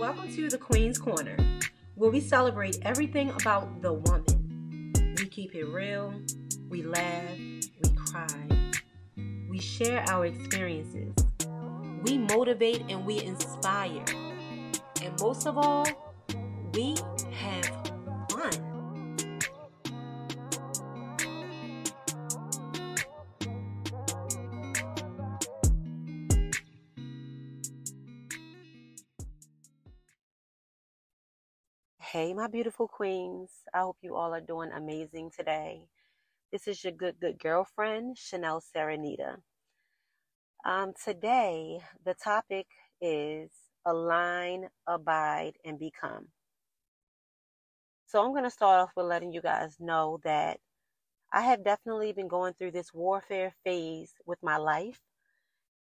Welcome to the Queen's Corner, where we celebrate everything about the woman. We keep it real, we laugh, we cry, we share our experiences, we motivate and we inspire. And most of all, we have my beautiful queens. I hope you all are doing amazing today. This is your good, good girlfriend, Chanel Serenita. Um, today, the topic is align, abide, and become. So, I'm going to start off with letting you guys know that I have definitely been going through this warfare phase with my life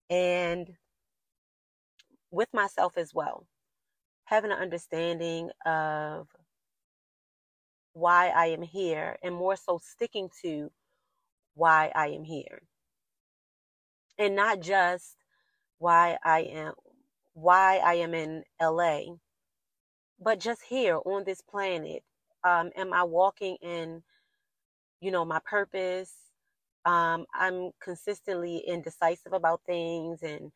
and with myself as well having an understanding of why I am here and more so sticking to why I am here. And not just why I am why I am in LA, but just here on this planet. Um, am I walking in, you know, my purpose? Um, I'm consistently indecisive about things and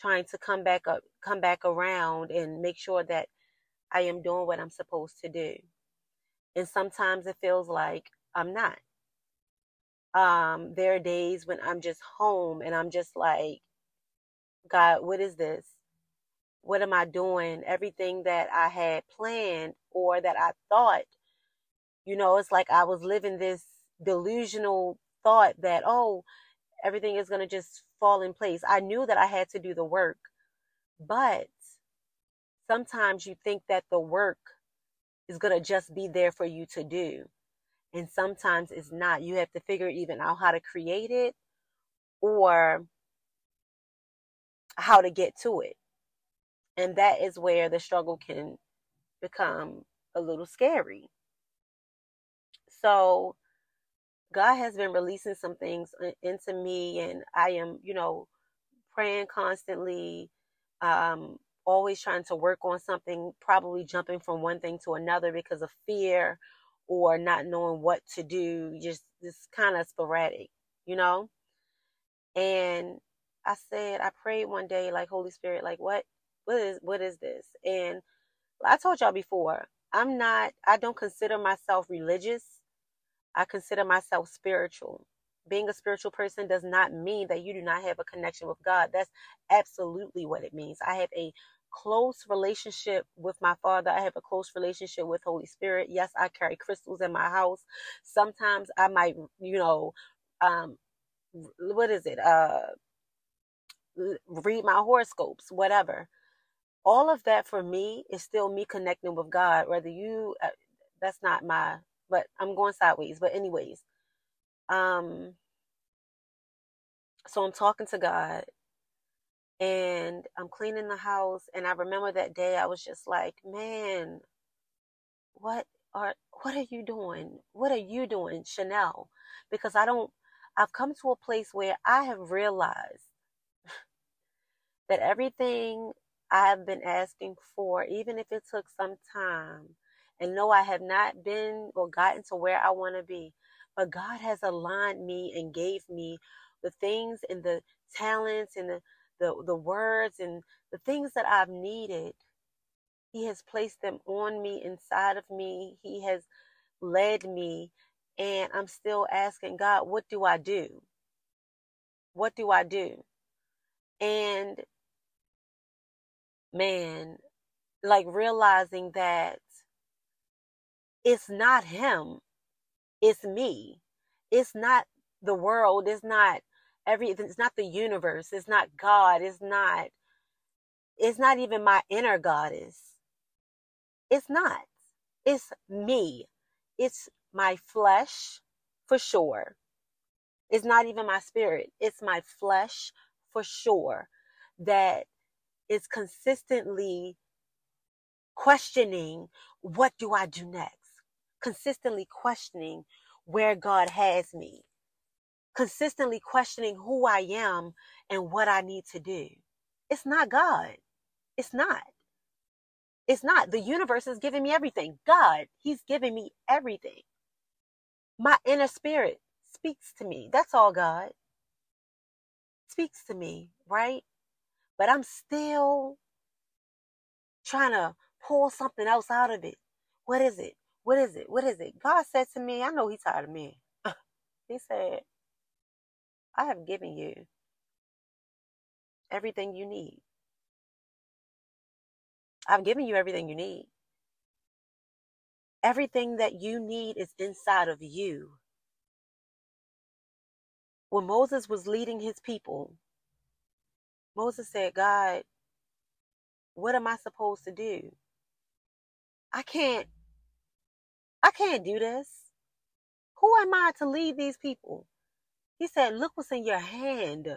trying to come back up, come back around and make sure that I am doing what I'm supposed to do. And sometimes it feels like I'm not. Um, there are days when I'm just home and I'm just like, God, what is this? What am I doing? Everything that I had planned or that I thought, you know, it's like I was living this delusional thought that, oh, everything is going to just fall in place. I knew that I had to do the work, but sometimes you think that the work is going to just be there for you to do. And sometimes it's not. You have to figure even out how to create it or how to get to it. And that is where the struggle can become a little scary. So, God has been releasing some things into me, and I am, you know, praying constantly, um, always trying to work on something, probably jumping from one thing to another because of fear or not knowing what to do, just this kind of sporadic, you know? And I said, I prayed one day, like, Holy Spirit, like, what, what is, what is this? And I told y'all before, I'm not, I don't consider myself religious I consider myself spiritual. Being a spiritual person does not mean that you do not have a connection with God. That's absolutely what it means. I have a close relationship with my father. I have a close relationship with Holy Spirit. Yes, I carry crystals in my house. Sometimes I might, you know, um, what is it? Uh, read my horoscopes, whatever. All of that for me is still me connecting with God. Whether you, uh, that's not my but I'm going sideways. But anyways, um, so I'm talking to God and I'm cleaning the house and I remember that day I was just like, man, what are what are you doing? What are you doing, Chanel? Because I don't I've come to a place where I have realized that everything I've been asking for, even if it took some time, and no, I have not been or gotten to where I want to be. But God has aligned me and gave me the things and the talents and the, the, the words and the things that I've needed. He has placed them on me, inside of me. He has led me. And I'm still asking God, what do I do? What do I do? And man, like realizing that it's not him it's me it's not the world it's not everything it's not the universe it's not god it's not it's not even my inner goddess. It's not. It's me. It's my flesh for sure. It's not even my spirit. It's my flesh for sure that is consistently questioning what do i do next? Consistently questioning where God has me, consistently questioning who I am and what I need to do. It's not God. It's not. It's not. The universe is giving me everything. God, He's giving me everything. My inner spirit speaks to me. That's all God speaks to me, right? But I'm still trying to pull something else out of it. What is it? What is it? What is it? God said to me, I know He's tired of me. he said, I have given you everything you need. I've given you everything you need. Everything that you need is inside of you. When Moses was leading his people, Moses said, God, what am I supposed to do? I can't, I can't do this. Who am I to lead these people? He said, look what's in your hand.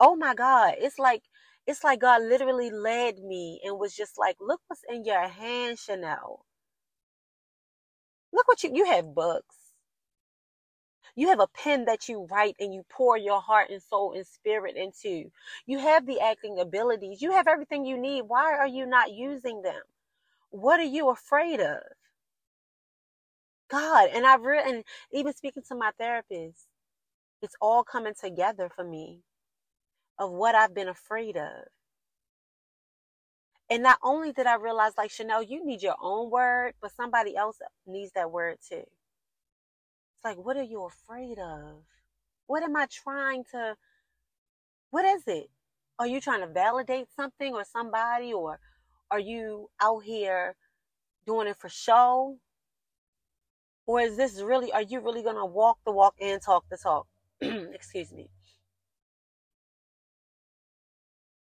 Oh my God. It's like it's like God literally led me and was just like, look what's in your hand, Chanel. Look what you you have books. You have a pen that you write and you pour your heart and soul and spirit into. You have the acting abilities. You have everything you need. Why are you not using them? What are you afraid of? God, and I've written, even speaking to my therapist, it's all coming together for me of what I've been afraid of. And not only did I realize, like, Chanel, you need your own word, but somebody else needs that word too. It's like, what are you afraid of? What am I trying to, what is it? Are you trying to validate something or somebody, or are you out here doing it for show? Or is this really, are you really going to walk the walk and talk the talk? Excuse me.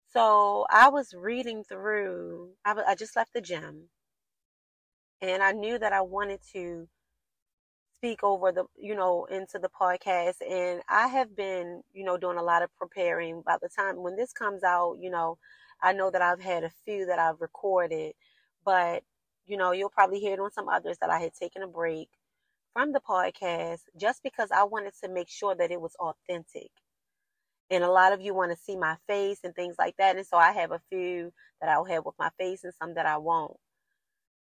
So I was reading through, I, I just left the gym and I knew that I wanted to speak over the, you know, into the podcast. And I have been, you know, doing a lot of preparing. By the time when this comes out, you know, I know that I've had a few that I've recorded, but, you know, you'll probably hear it on some others that I had taken a break from the podcast just because I wanted to make sure that it was authentic and a lot of you want to see my face and things like that. And so I have a few that I'll have with my face and some that I won't.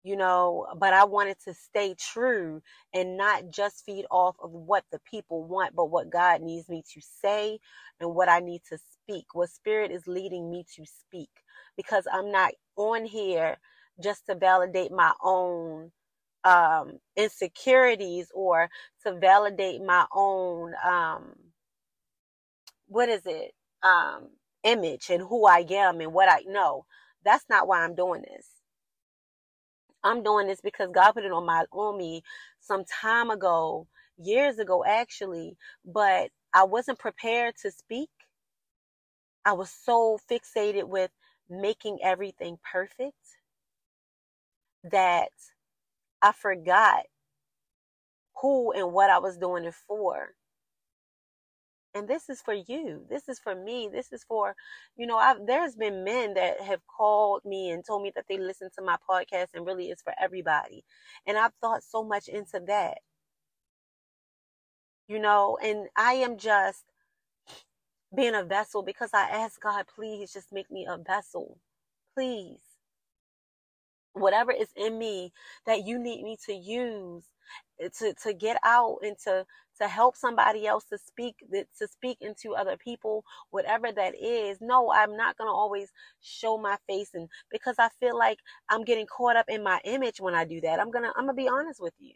You know, but I wanted to stay true and not just feed off of what the people want, but what God needs me to say and what I need to speak, what Spirit is leading me to speak. Because I'm not on here just to validate my own um, insecurities or to validate my own um, what is it um image and who I am and what I know. That's not why I'm doing this. I'm doing this because God put it on my on me some time ago, years ago actually, but I wasn't prepared to speak. I was so fixated with making everything perfect that I forgot who and what I was doing it for. And this is for you. This is for me. This is for, you know, I've, there's been men that have called me and told me that they listen to my podcast and really it's for everybody. And I've thought so much into that. You know, and I am just being a vessel because I ask God, please just make me a vessel. Please. Whatever is in me that you need me to use eh, to, to get out and to to help somebody else to speak to speak into other people whatever that is no i'm not going to always show my face and because i feel like i'm getting caught up in my image when i do that. I'm going to i'm going to be honest with you.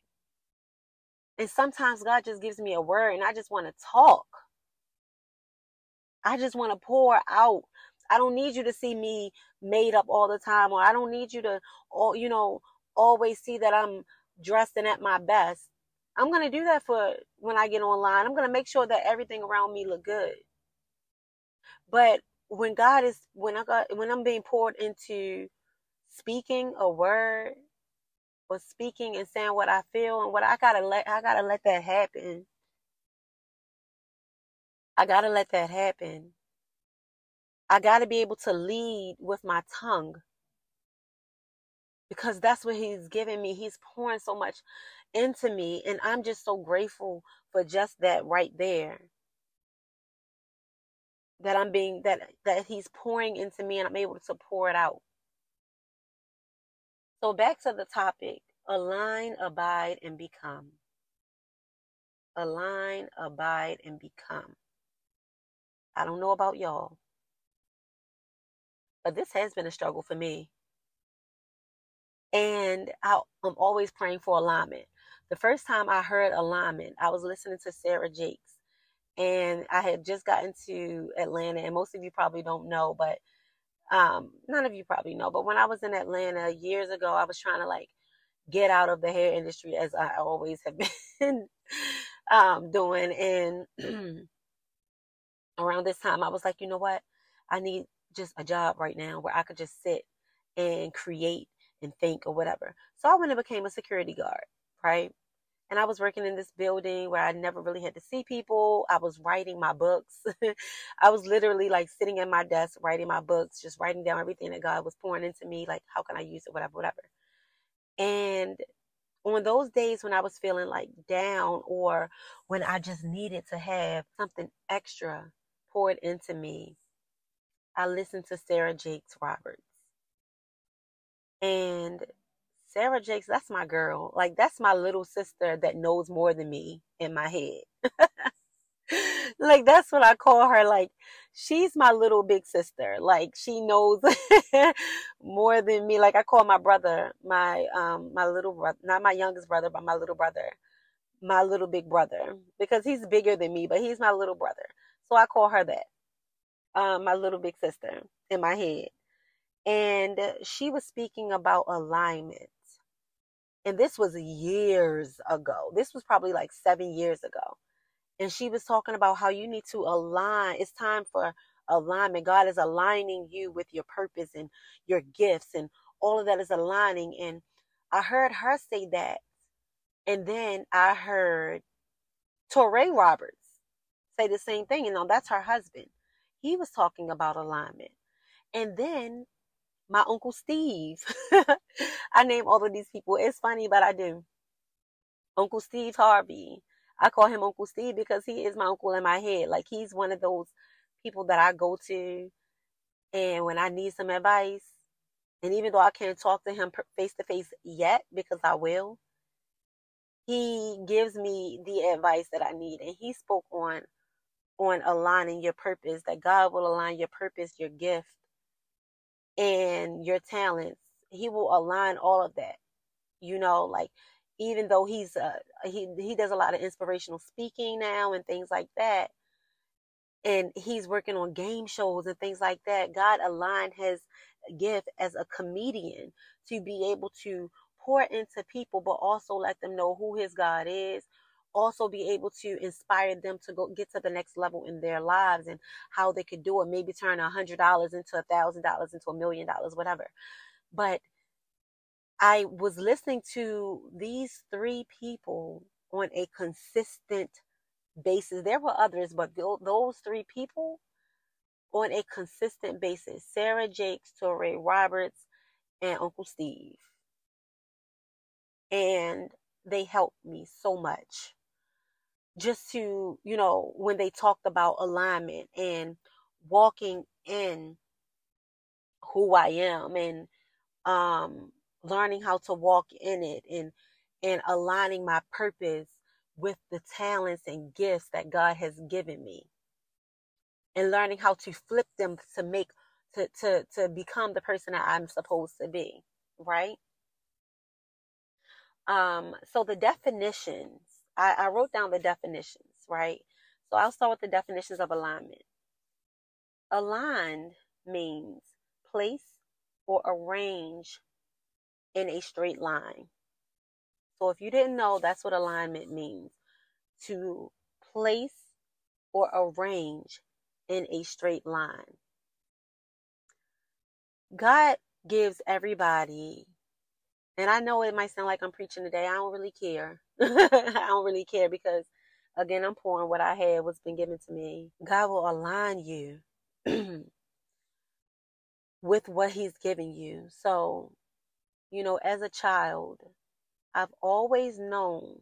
And sometimes god just gives me a word and i just want to talk. I just want to pour out i don't need you to see me made up all the time or i don't need you to all you know always see that i'm dressed and at my best I'm to do that for when I get online. I'm to make sure that everything around me look good. But when God is when I got when I'm being poured into speaking a word or speaking and saying what I feel and what I gotta let I gotta let that happen. I gotta let that happen. I gotta be able to lead with my tongue because that's what he's giving me. He's pouring so much into me, and I'm just so grateful for just that right there. That I'm being that that he's pouring into me and I'm able to pour it out. So back to the topic align, abide, and become. Align, abide, and become. I don't know about y'all, but this has been a struggle for me. And I, am always praying for alignment. The first time I heard alignment, I was listening to Sarah Jakes, and I had just gotten to Atlanta. And most of you probably don't know, but um, none of you probably know. But when I was in Atlanta years ago, I was trying to like get out of the hair industry as I always have been um, doing. And around this time, I was like, you know what? I need just a job right now where I could just sit and create and think or whatever. So I went and became a security guard, right? And I was working in this building where I never really had to see people. I was writing my books. I was literally like sitting at my desk writing my books, just writing down everything that God was pouring into me, like how can I use it, whatever, whatever. And on those days when I was feeling like down or when I just needed to have something extra poured into me, I listened to Sarah Jakes Roberts. And Sarah Jakes, that's my girl. Like, that's my little sister that knows more than me in my head. like, that's what I call her. Like, she's my little big sister. Like, she knows more than me. Like, I call my brother, my, um, my little brother, not my youngest brother, but my little brother, my little big brother, because he's bigger than me, but he's my little brother. So I call her that um, my little big sister in my head. And she was speaking about alignment. And this was years ago. This was probably like seven years ago. And she was talking about how you need to align. It's time for alignment. God is aligning you with your purpose and your gifts, and all of that is aligning. And I heard her say that. And then I heard Touré Roberts say the same thing. You know, that's her husband he was talking about alignment. And then my Uncle Steve, I name all of these people. It's funny, but I do. Uncle Steve Harvey. I call him Uncle Steve because he is my uncle in my head. Like he's one of those people that I go to and when I need some advice, and even though I can't talk to him face to face yet because I will, he gives me the advice that I need. And he spoke on on aligning your purpose, that God will align your purpose, your gift, and your talents. He will align all of that. You know, like even though he's uh he he does a lot of inspirational speaking now and things like that. And he's working on game shows and things like that. God aligned his gift as a comedian to be able to pour into people, but also let them know who his God is, also be able to inspire them to go get to the next level in their lives and how they could do it. Maybe turn a hundred dollars into a thousand dollars into a million dollars, whatever. But I was listening to these three people on a consistent basis. There were others, but those three people on a consistent basis Sarah Jakes, Touré Roberts, and Uncle Steve. And they helped me so much just to, you know, when they talked about alignment and walking in who I am and um, learning how to walk in it and and aligning my purpose with the talents and gifts that God has given me and learning how to flip them to make to to to become the person that I'm supposed to be, right? Um so the definitions I, I wrote down the definitions, right? So I'll start with the definitions of alignment. Aligned means place or arrange in a straight line. So if you didn't know, that's what alignment means to place or arrange in a straight line. God gives everybody and I know it might sound like I'm preaching today. I don't really care. I don't really care because, again, I'm pouring what I had, what's been given to me. God will align you with what He's giving you. So, you know, as a child, I've always known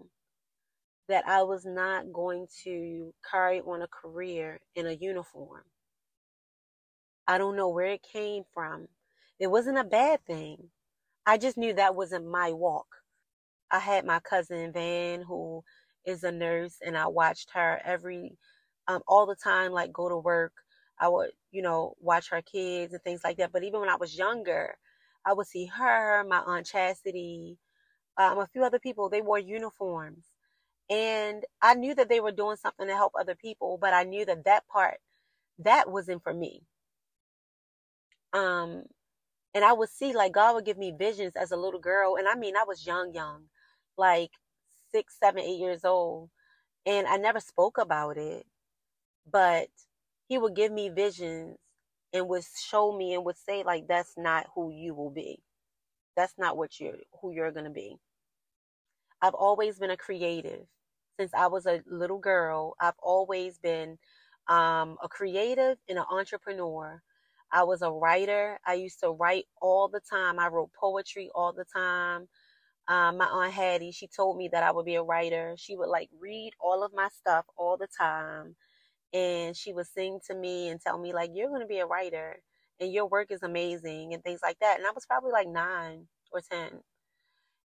that I was not going to carry on a career in a uniform. I don't know where it came from. It wasn't a bad thing. I just knew that wasn't my walk. I had my cousin Van, who is a nurse, and I watched her every, um, all the time, like go to work. I would, you know, watch her kids and things like that. But even when I was younger, I would see her, my aunt Chastity, um, a few other people. They wore uniforms, and I knew that they were doing something to help other people. But I knew that that part, that wasn't for me. Um, and I would see like God would give me visions as a little girl, and I mean I was young, young, like six, seven, eight years old, and I never spoke about it, but He would give me visions and would show me and would say like that's not who you will be, that's not what you're who you're gonna be. I've always been a creative since I was a little girl. I've always been um, a creative and an entrepreneur. I was a writer. I used to write all the time. I wrote poetry all the time. Um, my aunt Hattie, she told me that I would be a writer. She would like read all of my stuff all the time. And she would sing to me and tell me, like, you're going to be a writer and your work is amazing and things like that. And I was probably like nine or 10.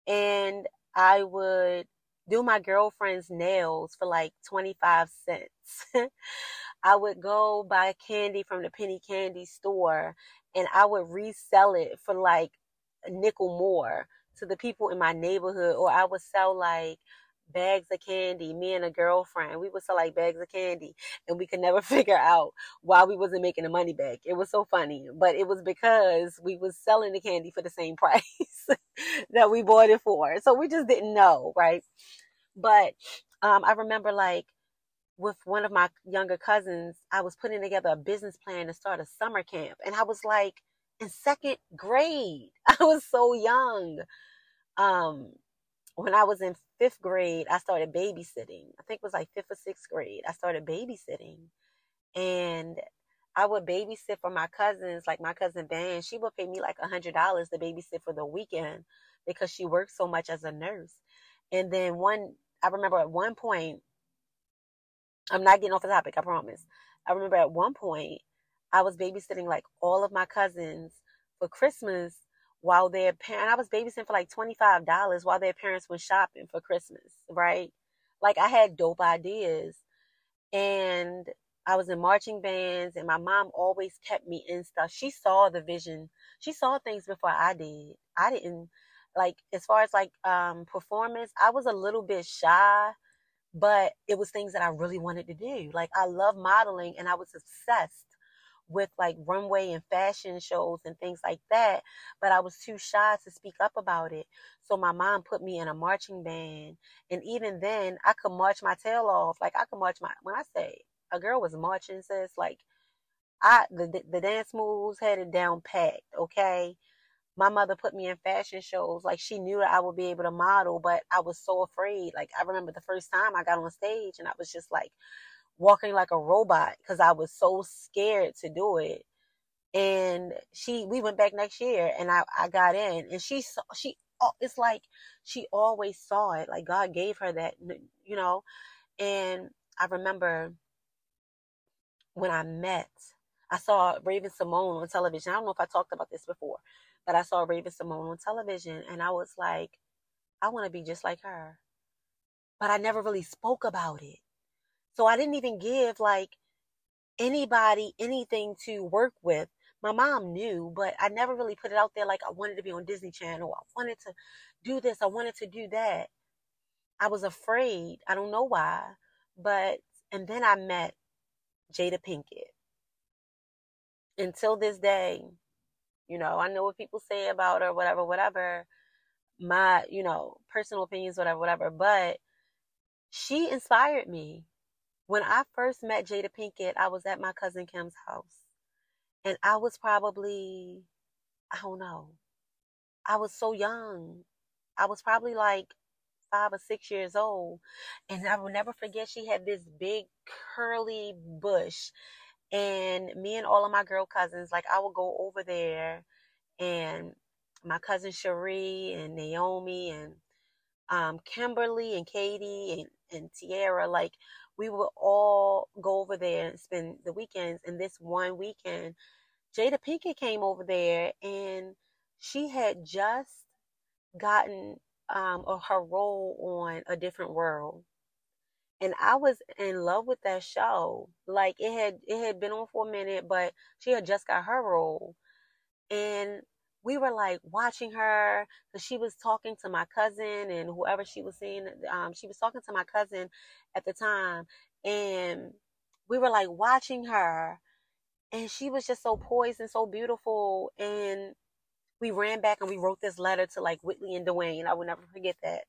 And I would do my girlfriend's nails for like 25 cents. I would go buy candy from the penny candy store and I would resell it for like a nickel more to the people in my neighborhood or I would sell like bags of candy me and a girlfriend we would sell like bags of candy and we could never figure out why we wasn't making the money back it was so funny but it was because we was selling the candy for the same price that we bought it for so we just didn't know right but um, i remember like with one of my younger cousins, I was putting together a business plan to start a summer camp. And I was like in second grade. I was so young. Um, when I was in fifth grade, I started babysitting. I think it was like fifth or sixth grade. I started babysitting. And I would babysit for my cousins, like my cousin Van. She would pay me like a hundred dollars to babysit for the weekend because she worked so much as a nurse. And then one, I remember at one point, I'm not getting off the topic, I promise. I remember at one point I was babysitting like all of my cousins for Christmas while their parents I was babysitting for like twenty five dollars while their parents went shopping for Christmas, right? Like I had dope ideas and I was in marching bands and my mom always kept me in stuff. She saw the vision. She saw things before I did. I didn't like as far as like um performance, I was a little bit shy but it was things that I really wanted to do. Like I love modeling and I was obsessed with like runway and fashion shows and things like that, but I was too shy to speak up about it. So my mom put me in a marching band and even then I could march my tail off. Like I could march my when I say a girl was marching says like I the the dance moves had it down packed, okay? my mother put me in fashion shows. Like she knew that I would be able to model, but I was so afraid. Like I remember the first time I got on stage and I was just like walking like a robot because I was so scared to do it. And she, we went back next year and I, I got in and she saw, she, oh, it's like she always saw it. Like God gave her that, you know, and I remember when I met, I saw Raven-Symoné on television. I don't know if I talked about this before, but I saw Raven-Symoné on television and I was like, I want to be just like her. But I never really spoke about it. So I didn't even give like anybody anything to work with. My mom knew, but I never really put it out there like I wanted to be on Disney Channel. I wanted to do this. I wanted to do that. I was afraid. I don't know why. But, and then I met Jada Pinkett. Until this day, you know, I know what people say about her, whatever, whatever. My, you know, personal opinions, whatever, whatever. But she inspired me. When I first met Jada Pinkett, I was at my cousin Kim's house. And I was probably, I don't know, I was so young. I was probably like five or six years old. And I will never forget, she had this big curly bush and me and all of my girl cousins, like I would go over there and my cousin Cherie and Naomi and um, Kimberly and Katie and, and Tiara, like we would all go over there and spend the weekends. And this one weekend, Jada Pinkett came over there and she had just gotten um, her role on A Different World. And I was in love with that show. Like it had it had been on for a minute, but she had just got her role. And we were like watching her because she was talking to my cousin and whoever she was seeing. Um, she was talking to my cousin at the time, and we were like watching her, and she was just so poised and so beautiful. And we ran back and we wrote this letter to like Whitley and Dwayne. I will never forget that.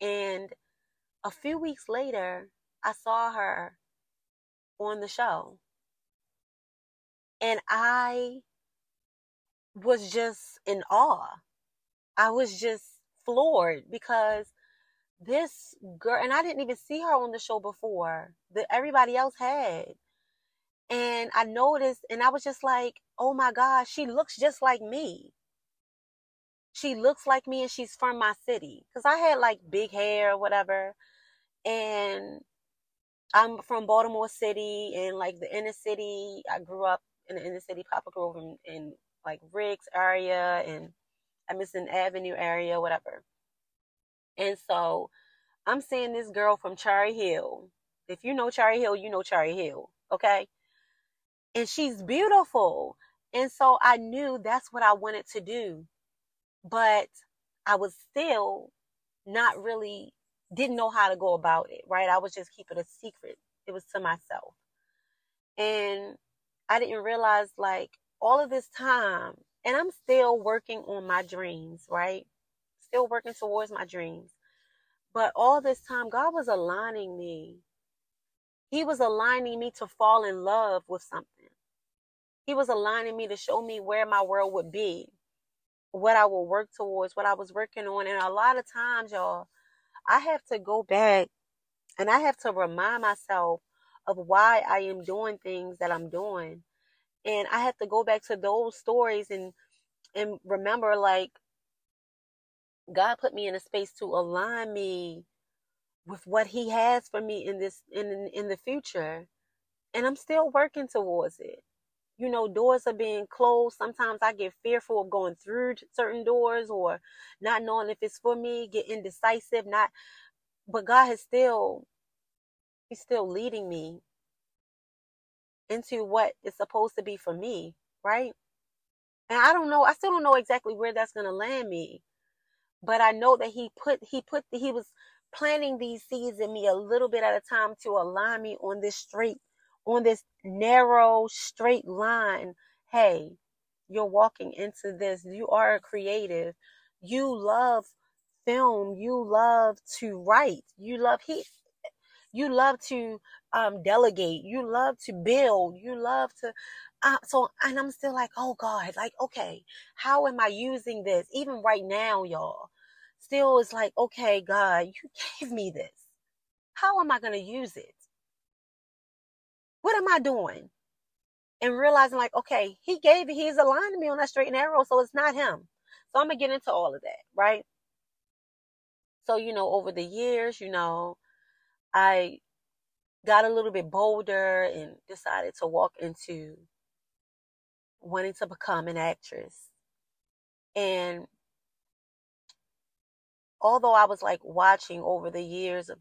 And a few weeks later, I saw her on the show. And I was just in awe. I was just floored because this girl, and I didn't even see her on the show before that everybody else had. And I noticed, and I was just like, oh my gosh, she looks just like me. She looks like me and she's from my city. Because I had like big hair or whatever. And I'm from Baltimore City and like the inner city. I grew up in the inner city, Poplar Grove, in like Riggs area and Emerson Avenue area, whatever. And so I'm seeing this girl from Cherry Hill. If you know Cherry Hill, you know Cherry Hill, okay? And she's beautiful. And so I knew that's what I wanted to do. But I was still not really, didn't know how to go about it, right? I was just keeping a secret. It was to myself. And I didn't realize like all of this time, and I'm still working on my dreams, right? Still working towards my dreams. But all this time, God was aligning me. He was aligning me to fall in love with something. He was aligning me to show me where my world would be, what I will work towards, what I was working on. And a lot of times, y'all, I have to go back and I have to remind myself of why I am doing things that I'm doing and I have to go back to those stories and and remember like God put me in a space to align me with what he has for me in this in in the future and I'm still working towards it. You know, doors are being closed. Sometimes I get fearful of going through certain doors or not knowing if it's for me, get indecisive, not but God has still he's still leading me into what is supposed to be for me, right? And I don't know, I still don't know exactly where that's going to land me. But I know that he put he put he was planting these seeds in me a little bit at a time to align me on this straight on this narrow straight line. Hey, you're walking into this. You are a creative. You love film. You love to write. You love he you love to um, delegate. You love to build. You love to. Uh, so, and I'm still like, oh God, like, okay, how am I using this? Even right now, y'all, still is like, okay, God, you gave me this. How am I going to use it? What am I doing? And realizing, like, okay, he gave it, he's aligning me on that straight and arrow, so it's not him. So I'm going to get into all of that, right? So, you know, over the years, you know, I got a little bit bolder and decided to walk into wanting to become an actress. And although I was like watching over the years of,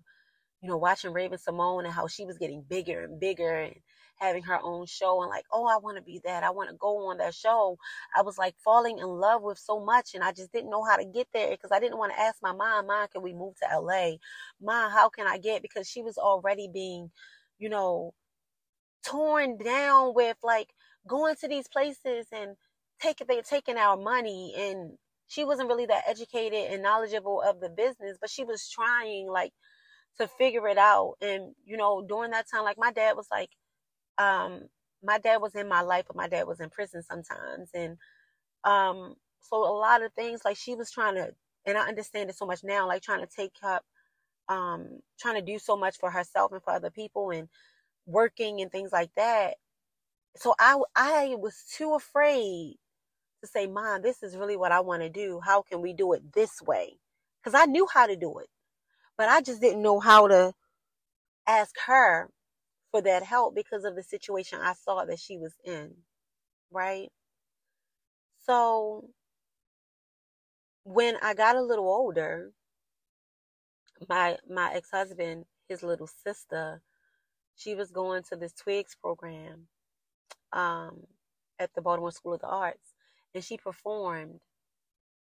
you know, watching Raven-Symoné and how she was getting bigger and bigger and having her own show and like, oh, I want to be that. I want to go on that show. I was like falling in love with so much and I just didn't know how to get there because I didn't want to ask my mom, mom, can we move to LA? Mom, how can I get? Because she was already being, you know, torn down with like going to these places and taking, they taking our money and she wasn't really that educated and knowledgeable of the business, but she was trying like to figure it out. And, you know, during that time, like my dad was like, um, my dad was in my life, but my dad was in prison sometimes. And um, so a lot of things like she was trying to, and I understand it so much now, like trying to take up, um, trying to do so much for herself and for other people and working and things like that. So I, I was too afraid to say, Mom, this is really what I want to do. How can we do it this way? Because I knew how to do it, but I just didn't know how to ask her for that help because of the situation I saw that she was in. Right? So when I got a little older, my my ex-husband, his little sister, she was going to this Twigs program um, at the Baltimore School of the Arts, and she performed.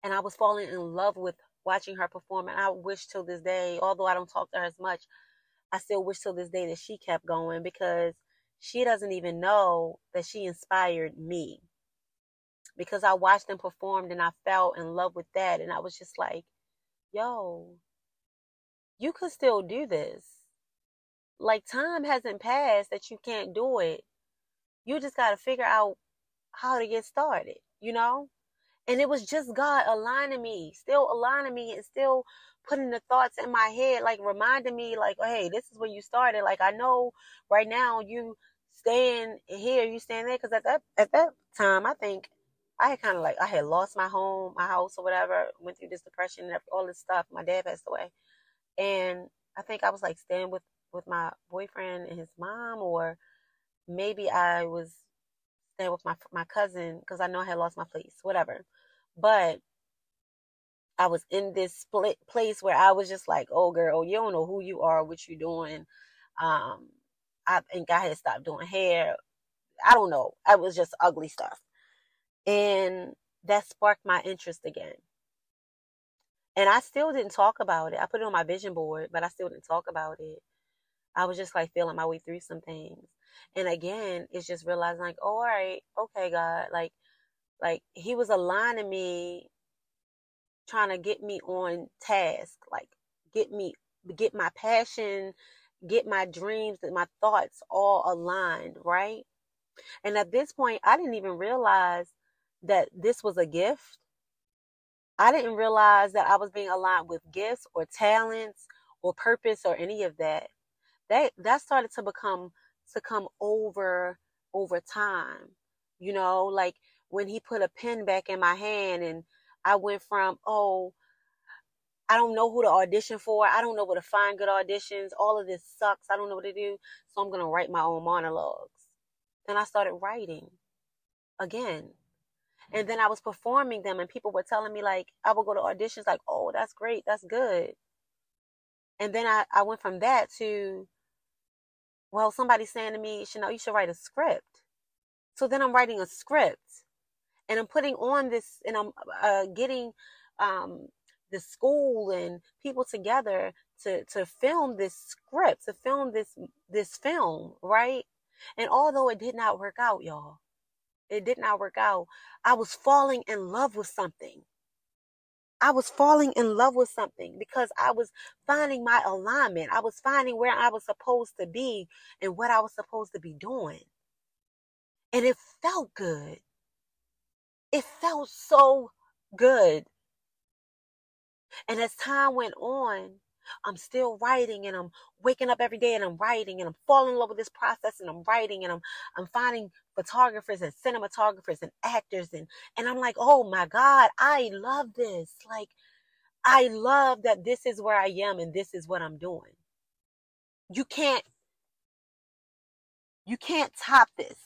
And I was falling in love with watching her perform. And I wish till this day, although I don't talk to her as much, I still wish till this day that she kept going because she doesn't even know that she inspired me. Because I watched them perform and I fell in love with that. And I was just like, yo, you could still do this. Like time hasn't passed that you can't do it. You just got to figure out how to get started, you know? And it was just God aligning me, still aligning me and still putting the thoughts in my head, like reminding me, like, oh, hey, this is where you started. Like, I know right now you staying here, you staying there. Cause at that, at that time, I think I had kind of like, I had lost my home, my house or whatever, went through this depression and all this stuff. My dad passed away. And I think I was like staying with, with my boyfriend and his mom, or maybe I was with my, my cousin because I know I had lost my place, whatever. But I was in this split place where I was just like, oh girl, you don't know who you are, what you're doing. Um, I think I had stopped doing hair. I don't know. I was just ugly stuff. And that sparked my interest again. And I still didn't talk about it. I put it on my vision board, but I still didn't talk about it. I was just like feeling my way through some things. And again, it's just realizing like, oh, all right, okay, God, like, like he was aligning me trying to get me on task, like get me get my passion, get my dreams and my thoughts all aligned, right? And at this point, I didn't even realize that this was a gift. I didn't realize that I was being aligned with gifts or talents or purpose or any of that. That that started to become to come over over time. You know, like when he put a pen back in my hand and I went from, oh, I don't know who to audition for. I don't know where to find good auditions. All of this sucks. I don't know what to do. So I'm going to write my own monologues. Then I started writing again. And then I was performing them, and people were telling me, like, I would go to auditions, like, oh, that's great. That's good. And then I, I went from that to, well, somebody's saying to me, Chanel, you should write a script. So then I'm writing a script and I'm putting on this and I'm uh, getting um, the school and people together to to film this script, to film this this film, right? And although it did not work out, y'all, it did not work out. I was falling in love with something. I was falling in love with something because I was finding my alignment. I was finding where I was supposed to be and what I was supposed to be doing. And it felt good it felt so good. And as time went on, I'm still writing and I'm waking up every day and I'm writing and I'm falling in love with this process and I'm writing and I'm I'm finding photographers and cinematographers and actors and and I'm like, "Oh my god, I love this." Like I love that this is where I am and this is what I'm doing. You can't you can't top this.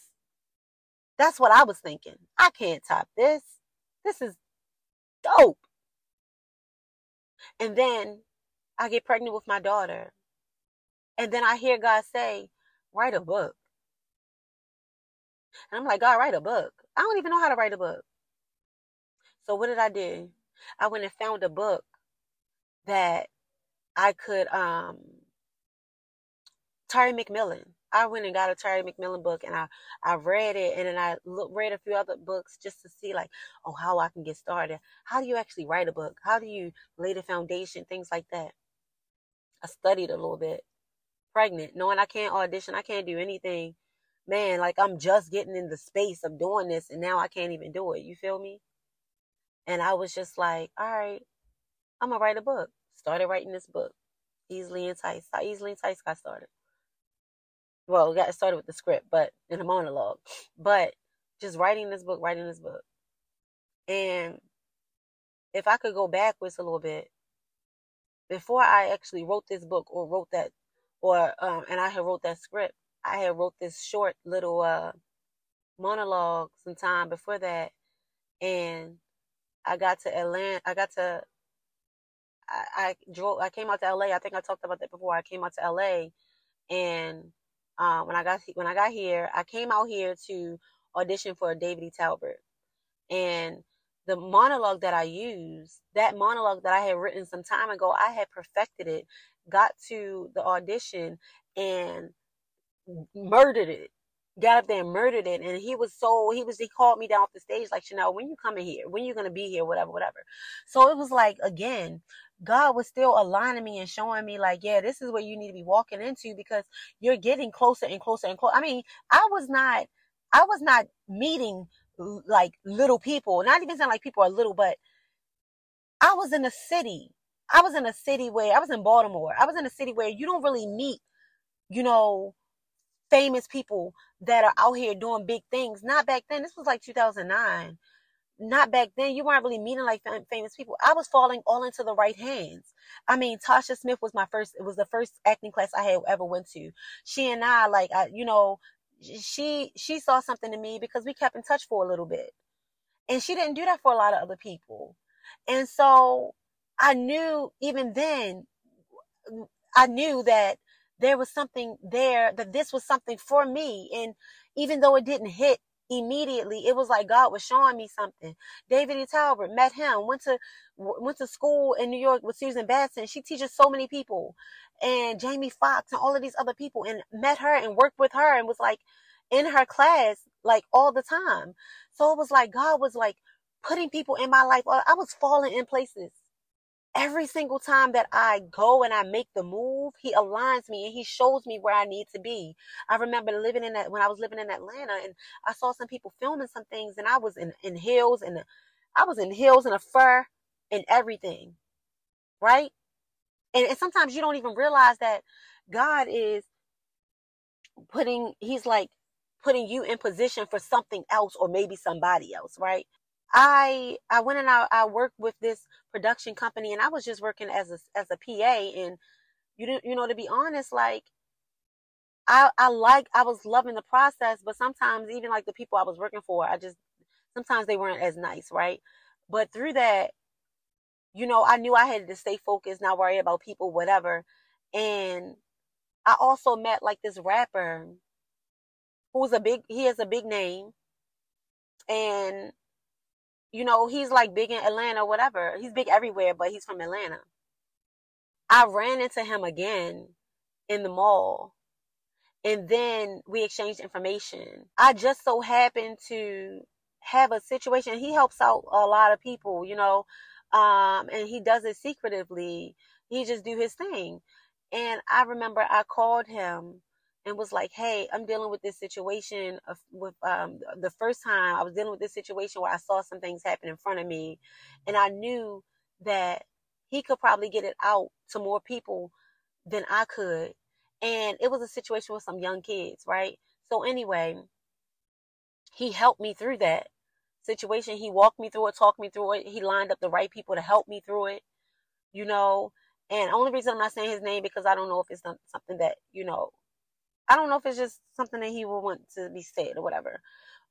That's what I was thinking. I can't top this. This is dope. And then I get pregnant with my daughter. And then I hear God say, write a book. And I'm like, God, write a book. I don't even know how to write a book. So what did I do? I went and found a book that I could um Terry McMillan. I went and got a Terry McMillan book and I, I read it and then I look, read a few other books just to see like, oh, how I can get started. How do you actually write a book? How do you lay the foundation? Things like that. I studied a little bit. Pregnant, knowing I can't audition, I can't do anything. Man, like I'm just getting in the space of doing this and now I can't even do it. You feel me? And I was just like, all right, I'm gonna write a book. Started writing this book. Easily enticed. How easily enticed got started well, we got started with the script, but in a monologue, but just writing this book, writing this book. And if I could go backwards a little bit, before I actually wrote this book or wrote that, or, um, and I had wrote that script, I had wrote this short little, uh, monologue some time before that. And I got to Atlanta. I got to. I, I drove. I came out to LA. I think I talked about that before. I came out to LA, and um, when I got when I got here, I came out here to audition for David E. Talbert, and the monologue that I used, that monologue that I had written some time ago, I had perfected it, got to the audition, and murdered it got up there and murdered it. And he was so he was he called me down off the stage like Chanel, when you coming here? When you gonna be here? Whatever, whatever. So it was like again, God was still aligning me and showing me like, yeah, this is where you need to be walking into because you're getting closer and closer and closer. I mean, I was not I was not meeting like little people, not even saying like people are little, but I was in a city. I was in a city where I was in Baltimore. I was in a city where you don't really meet, you know, famous people that are out here doing big things. Not back then. This was like 2009. Not back then. You weren't really meeting like famous people. I was falling all into the right hands. I mean, Tasha Smith was my first. It was the first acting class I had ever went to. She and I, like, I, you know, she she saw something in me because we kept in touch for a little bit, and she didn't do that for a lot of other people. And so I knew even then, I knew that there was something there that this was something for me. And even though it didn't hit immediately, it was like God was showing me something. David E. Talbert met him, went to went to school in New York with Susan Batson. She teaches so many people, and Jamie Foxx and all of these other people, and met her and worked with her and was like in her class like all the time. So it was like God was like putting people in my life. I was falling in places every single time that I go and I make the move, he aligns me and he shows me where I need to be. I remember living in that when I was living in Atlanta and I saw some people filming some things and I was in, in heels and I was in heels and a fur and everything. Right? And, and sometimes you don't even realize that God is putting, he's like putting you in position for something else or maybe somebody else, right? I I went and I, I worked with this production company and I was just working as a as a PA and you you know to be honest like I I like I was loving the process but sometimes even like the people I was working for I just sometimes they weren't as nice right but through that you know I knew I had to stay focused not worry about people whatever and I also met like this rapper who's a big he has a big name and you know, he's like big in Atlanta, whatever. He's big everywhere, but he's from Atlanta. I ran into him again in the mall. And then we exchanged information. I just so happened to have a situation. He helps out a lot of people, you know, um, and he does it secretively. He just do his thing. And I remember I called him and was like, "Hey, I'm dealing with this situation of, with um, the first time I was dealing with this situation where I saw some things happen in front of me, and I knew that he could probably get it out to more people than I could, and it was a situation with some young kids, right? So anyway, he helped me through that situation. He walked me through it, talked me through it. He lined up the right people to help me through it, you know. And only reason I'm not saying his name because I don't know if it's something that you know I don't know if it's just something that he would want to be said or whatever.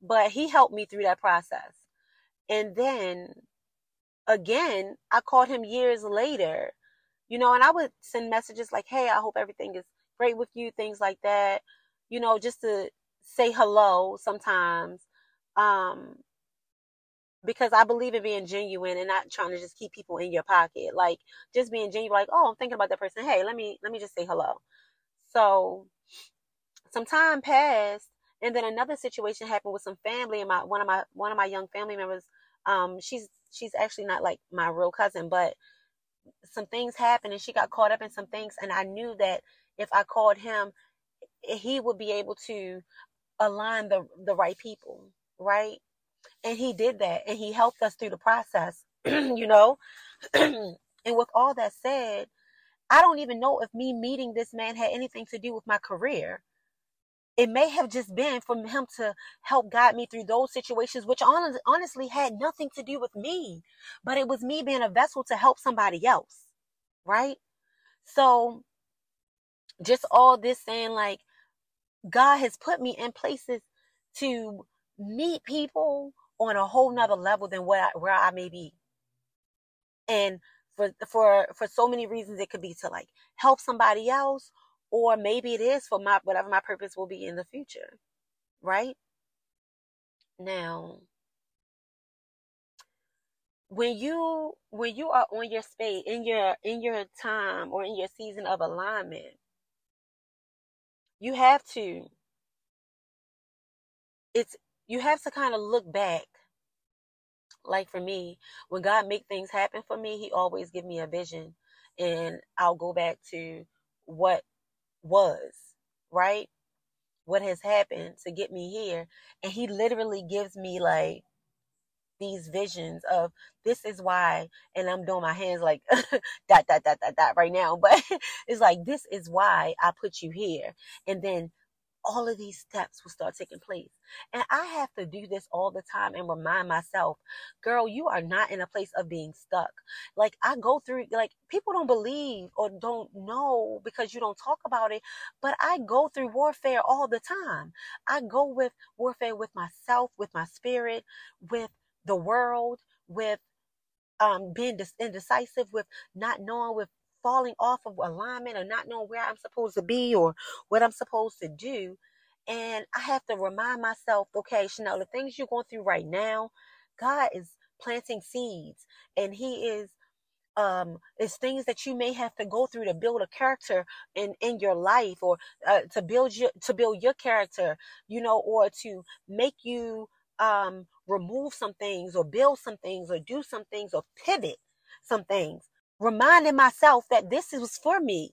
But he helped me through that process. And then again, I called him years later, you know, and I would send messages like, hey, I hope everything is great with you, things like that, you know, just to say hello sometimes. Um, because I believe in being genuine and not trying to just keep people in your pocket. Like just being genuine, like, oh, I'm thinking about that person. Hey, let me let me just say hello. So some time passed and then another situation happened with some family and my one of my one of my young family members um she's she's actually not like my real cousin but some things happened and she got caught up in some things and I knew that if I called him he would be able to align the the right people right and he did that and he helped us through the process you know and with all that said I don't even know if me meeting this man had anything to do with my career it may have just been from him to help guide me through those situations, which honestly had nothing to do with me, but it was me being a vessel to help somebody else. Right. So just all this saying like God has put me in places to meet people on a whole nother level than what I, where I may be And for for for so many reasons it could be to like help somebody else or maybe it is for my whatever my purpose will be in the future. Right? Now, when you when you are on your space in your in your time or in your season of alignment you have to it's you have to kind of look back like for me when god make things happen for me he always give me a vision and i'll go back to what was right? What has happened to get me here and he literally gives me like these visions of this is why and i'm doing my hands like dot dot dot dot dot right now but it's like this is why i put you here and then all of these steps will start taking place. And I have to do this all the time and remind myself, girl, you are not in a place of being stuck. Like I go through, like people don't believe or don't know because you don't talk about it, but I go through warfare all the time. I go with warfare with myself, with my spirit, with the world, with um, being indecisive, with not knowing, with falling off of alignment or not knowing where I'm supposed to be or what I'm supposed to do. And I have to remind myself, okay, Chanel, the things you're going through right now, God is planting seeds and He is um it's things that you may have to go through to build a character in in your life or uh, to build your to build your character you know or to make you um remove some things or build some things or do some things or pivot some things reminding myself that this was for me.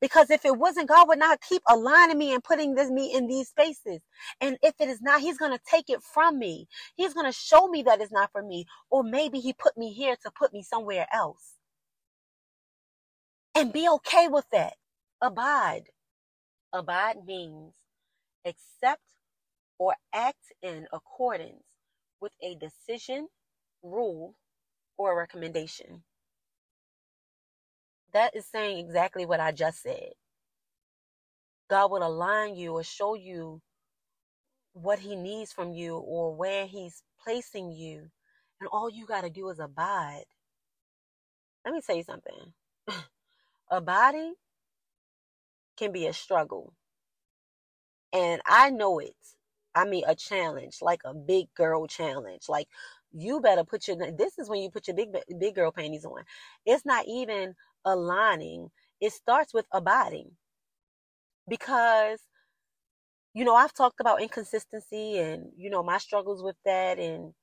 Because if it wasn't god would not keep aligning me and putting this me in these spaces. And if it is not he's going to take it from me. He's going to show me that it's not for me. Or maybe he put me here to put me somewhere else. And be okay with that. Abide. Abide means accept or act in accordance with a decision, rule, or recommendation. That is saying exactly what I just said. God will align you or show you what He needs from you or where He's placing you. And all you got to do is abide. Let me tell you something. Abiding can be a struggle. And I know it. I mean, a challenge, like a big girl challenge. Like you better put your, this is when you put your big, big girl panties on. It's not even aligning. It starts with abiding because, you know, I've talked about inconsistency and, you know, my struggles with that and,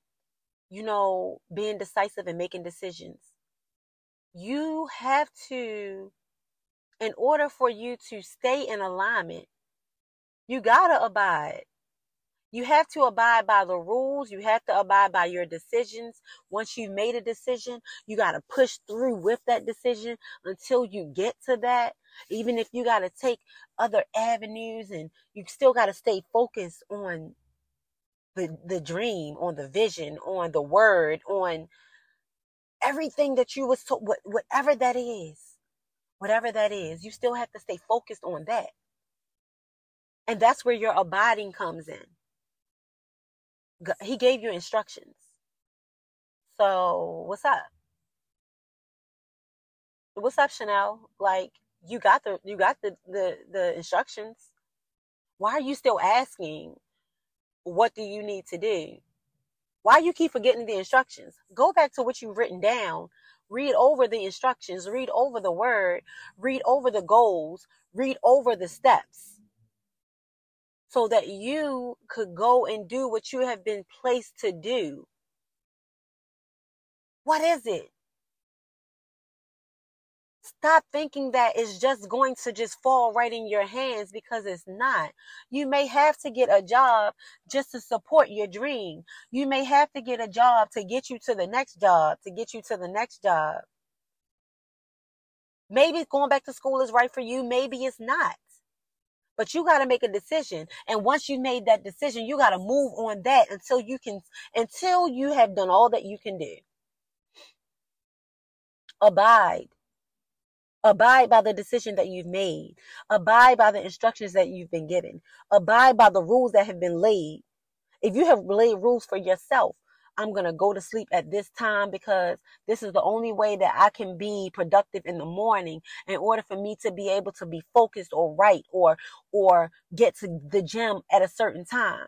you know, being decisive and making decisions. You have to, in order for you to stay in alignment, you gotta abide you have to abide by the rules. You have to abide by your decisions. Once you've made a decision, you got to push through with that decision until you get to that. Even if you got to take other avenues and you still got to stay focused on the, the dream, on the vision, on the word, on everything that you was told, whatever that is, whatever that is, you still have to stay focused on that. And that's where your abiding comes in he gave you instructions. So what's up? What's up, Chanel? Like you got the you got the the the instructions. Why are you still asking? What do you need to do? Why you keep forgetting the instructions? Go back to what you've written down. Read over the instructions. Read over the word. Read over the goals. Read over the steps so that you could go and do what you have been placed to do. What is it? Stop thinking that it's just going to just fall right in your hands because it's not. You may have to get a job just to support your dream. You may have to get a job to get you to the next job, to get you to the next job. Maybe going back to school is right for you. Maybe it's not. But you got to make a decision. And once you made that decision, you got to move on that until you can, until you have done all that you can do. Abide. Abide by the decision that you've made. Abide by the instructions that you've been given. Abide by the rules that have been laid. If you have laid rules for yourself, I'm going to go to sleep at this time because this is the only way that I can be productive in the morning in order for me to be able to be focused or write or or get to the gym at a certain time.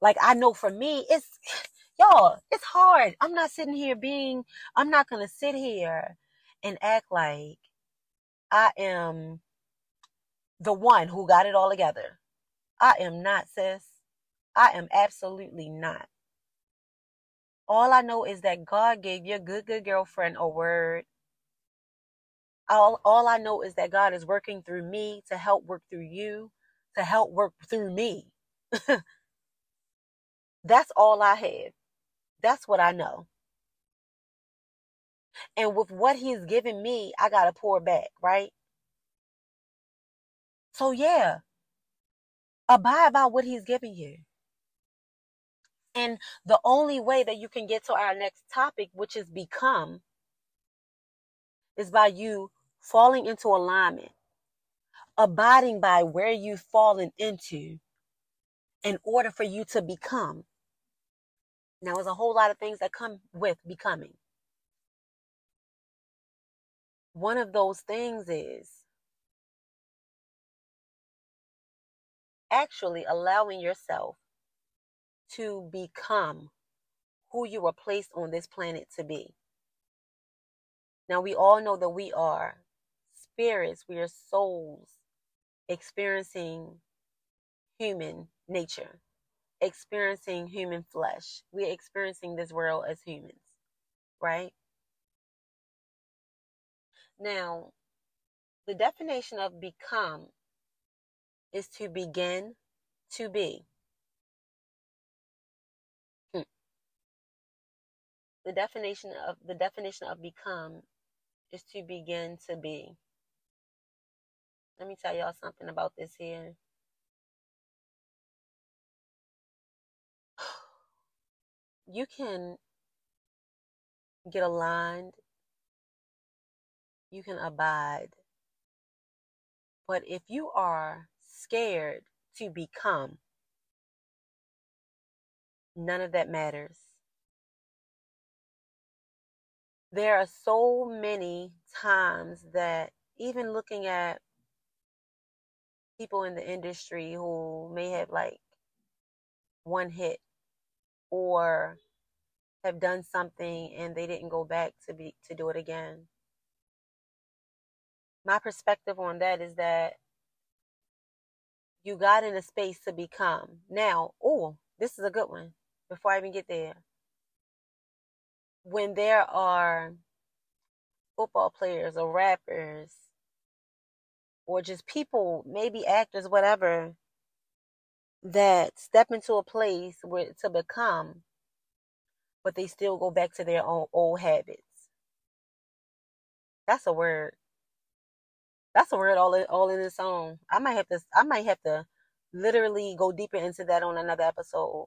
Like I know for me it's y'all, it's hard. I'm not sitting here being I'm not going to sit here and act like I am the one who got it all together. I am not, sis. I am absolutely not. All I know is that God gave your good, good girlfriend a word. All, all I know is that God is working through me to help work through you, to help work through me. That's all I have. That's what I know. And with what he's given me, I got to pour back, right? So, yeah, abide by what he's giving you. And the only way that you can get to our next topic, which is become, is by you falling into alignment, abiding by where you've fallen into in order for you to become. Now, there's a whole lot of things that come with becoming. One of those things is actually allowing yourself to become who you were placed on this planet to be. Now, we all know that we are spirits, we are souls experiencing human nature, experiencing human flesh. We're experiencing this world as humans, right? Now, the definition of become is to begin to be. The definition of the definition of become is to begin to be. Let me tell y'all something about this here. You can get aligned, you can abide. But if you are scared to become, none of that matters. There are so many times that even looking at people in the industry who may have like one hit or have done something and they didn't go back to be to do it again. My perspective on that is that you got in a space to become. Now, oh, this is a good one before I even get there. When there are football players or rappers or just people, maybe actors, whatever, that step into a place where to become, but they still go back to their own old habits. That's a word that's a word all in, all in its own. I might have to I might have to literally go deeper into that on another episode.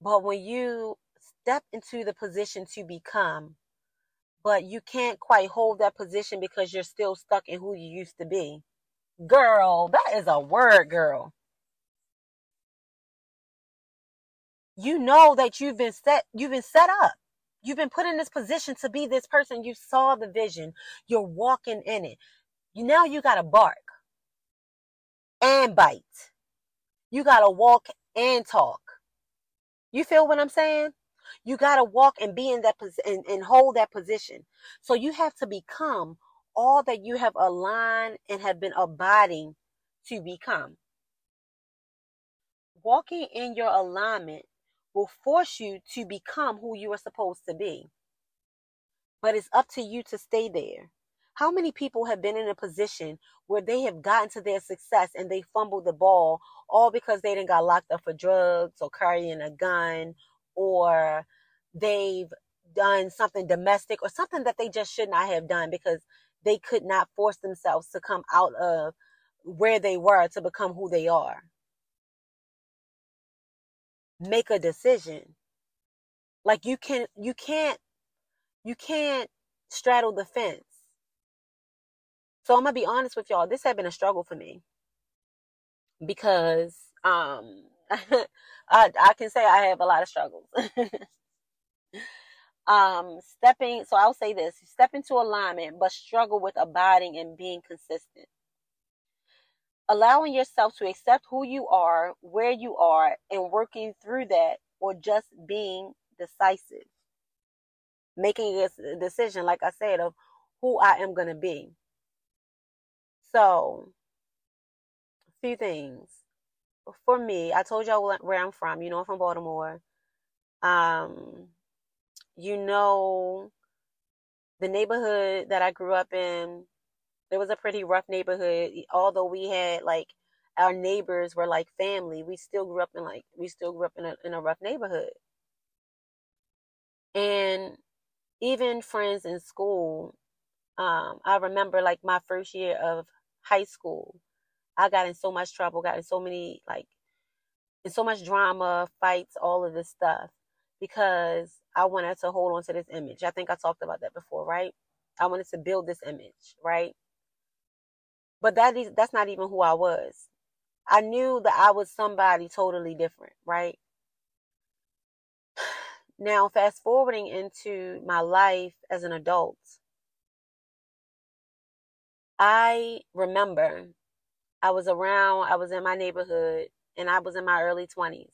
But when you step into the position to become, but you can't quite hold that position because you're still stuck in who you used to be. Girl, that is a word, girl. You know that you've been set you've been set up. You've been put in this position to be this person. You saw the vision. You're walking in it. You now you gotta bark and bite. You gotta walk and talk. You feel what I'm saying? You gotta walk and be in that position and, and hold that position. So you have to become all that you have aligned and have been abiding to become. Walking in your alignment will force you to become who you are supposed to be. But it's up to you to stay there. How many people have been in a position where they have gotten to their success and they fumbled the ball all because they didn't got locked up for drugs or carrying a gun or they've done something domestic or something that they just should not have done because they could not force themselves to come out of where they were to become who they are. Make a decision. Like you can you can't you can't straddle the fence. So I'm gonna be honest with y'all. This had been a struggle for me because um, I I can say I have a lot of struggles. um, stepping, so I'll say this step into alignment, but struggle with abiding and being consistent. Allowing yourself to accept who you are, where you are, and working through that, or just being decisive. Making a decision, like I said, of who I am going to be. So, a few things. For me, I told y'all where I'm from. You know, I'm from Baltimore. Um, you know, the neighborhood that I grew up in, it was a pretty rough neighborhood. Although we had like our neighbors were like family, we still grew up in like we still grew up in a in a rough neighborhood. And even friends in school, um, I remember like my first year of high school, I got in so much trouble, got in so many like in so much drama, fights, all of this stuff because I wanted to hold on to this image. I think I talked about that before, right? I wanted to build this image, right? But that is that's not even who I was. I knew that I was somebody totally different, right? Now, fast forwarding into my life as an adult, I remember I was around, I was in my neighborhood, and I was in my early 20s.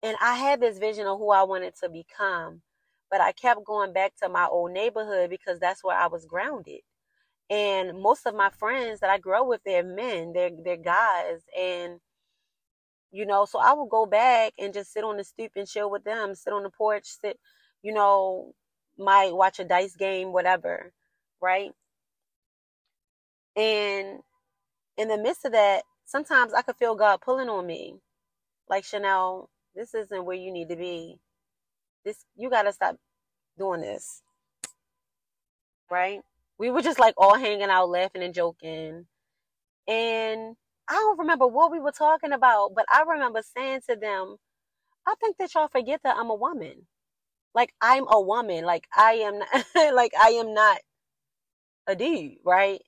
And I had this vision of who I wanted to become, but I kept going back to my old neighborhood because that's where I was grounded. And most of my friends that I grew up with, they're men, they're they're guys, and you know, so I would go back and just sit on the stoop and chill with them, sit on the porch, sit, you know, might watch a dice game, whatever, right? And in the midst of that, sometimes I could feel God pulling on me. Like Chanel, this isn't where you need to be. This you gotta stop doing this. Right? We were just like all hanging out, laughing and joking. And I don't remember what we were talking about, but I remember saying to them, I think that y'all forget that I'm a woman. Like I'm a woman. Like I am not, like I am not a dude, right?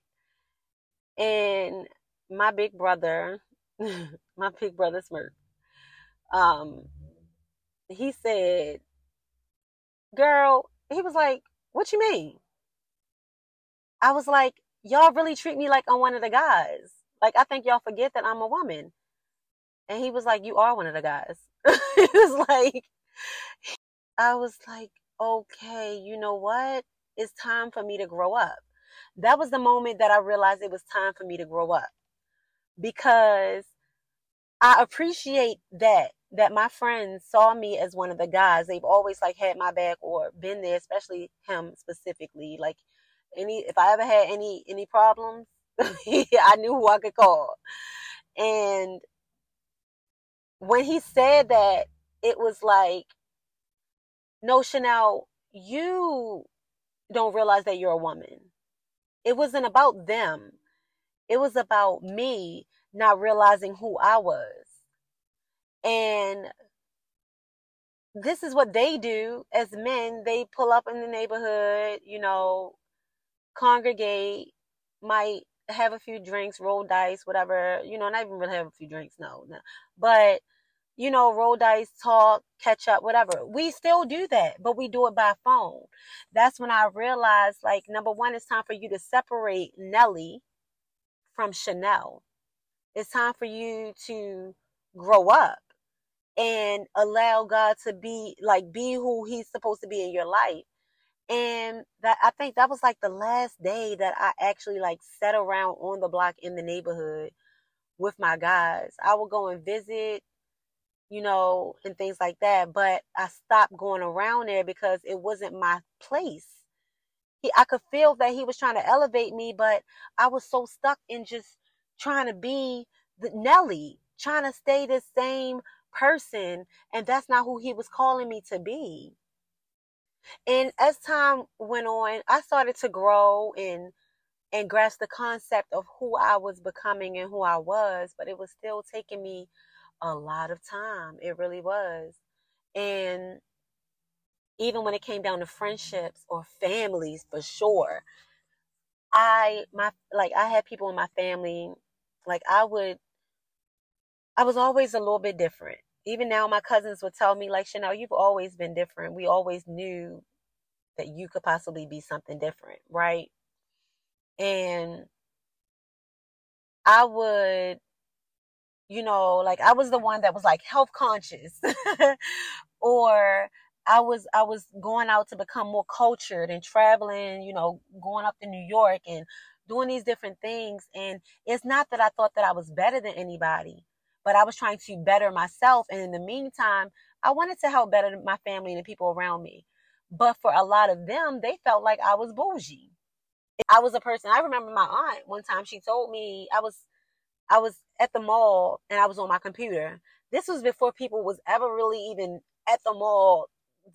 And my big brother, my big brother Smurf, um, he said, Girl, he was like, What you mean? I was like, Y'all really treat me like I'm one of the guys. Like I think y'all forget that I'm a woman. And he was like, You are one of the guys. it was like I was like, okay, you know what? It's time for me to grow up that was the moment that I realized it was time for me to grow up because I appreciate that that my friends saw me as one of the guys. They've always like had my back or been there, especially him specifically. Like any if I ever had any any problems, I knew who I could call. And when he said that, it was like, no, Chanel, you don't realize that you're a woman. It wasn't about them. It was about me not realizing who I was. And this is what they do as men. They pull up in the neighborhood, you know, congregate, might have a few drinks, roll dice, whatever, you know, not even really have a few drinks, no, no. But you know, roll dice, talk, catch up, whatever. We still do that, but we do it by phone. That's when I realized, like, number one, it's time for you to separate Nelly from Chanel. It's time for you to grow up and allow God to be, like, be who He's supposed to be in your life. And that I think that was like the last day that I actually like sat around on the block in the neighborhood with my guys. I would go and visit you know, and things like that. But I stopped going around there because it wasn't my place. He, I could feel that he was trying to elevate me, but I was so stuck in just trying to be the Nelly, trying to stay the same person, and that's not who he was calling me to be. And as time went on, I started to grow and and grasp the concept of who I was becoming and who I was, but it was still taking me a lot of time. It really was. And even when it came down to friendships or families for sure, I my like I had people in my family like I would I was always a little bit different. even now my cousins would tell me like chanel you've always been different. We always knew that you could possibly be something different right? And i would you know like i was the one that was like health conscious or i was i was going out to become more cultured and traveling you know going up to new york and doing these different things and it's not that i thought that i was better than anybody but I was trying to better myself. And in the meantime, I wanted to help better my family and the people around me. But for a lot of them, they felt like I was bougie. I was a person. I remember my aunt one time. She told me I was, I was at the mall and I was on my computer. This was before people was ever really even at the mall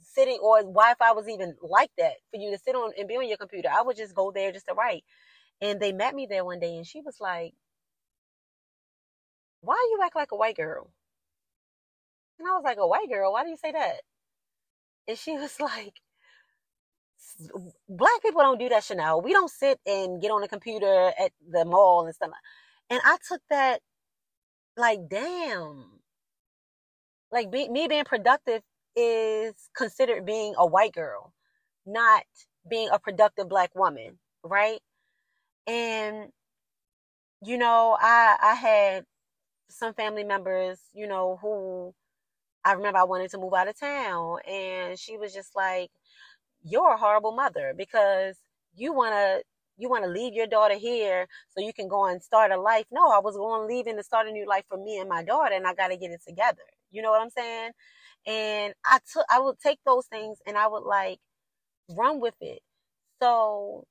sitting or Wi-Fi was even like that for you to sit on and be on your computer. I would just go there just to write. And they met me there one day and she was like, why you act like a white girl? And I was like, a white girl? Why do you say that? And she was like, black people don't do that, Chanel. We don't sit and get on the computer at the mall and stuff. And I took that like, damn. Like be, me being productive is considered being a white girl, not being a productive black woman, right? And you know, I I had some family members, you know, who I remember I wanted to move out of town and she was just like, You're a horrible mother because you wanna you want to leave your daughter here so you can go and start a life. No, I was going to leave and to start a new life for me and my daughter, and I got to get it together. You know what I'm saying? And I took, I would take those things and I would like run with it. So,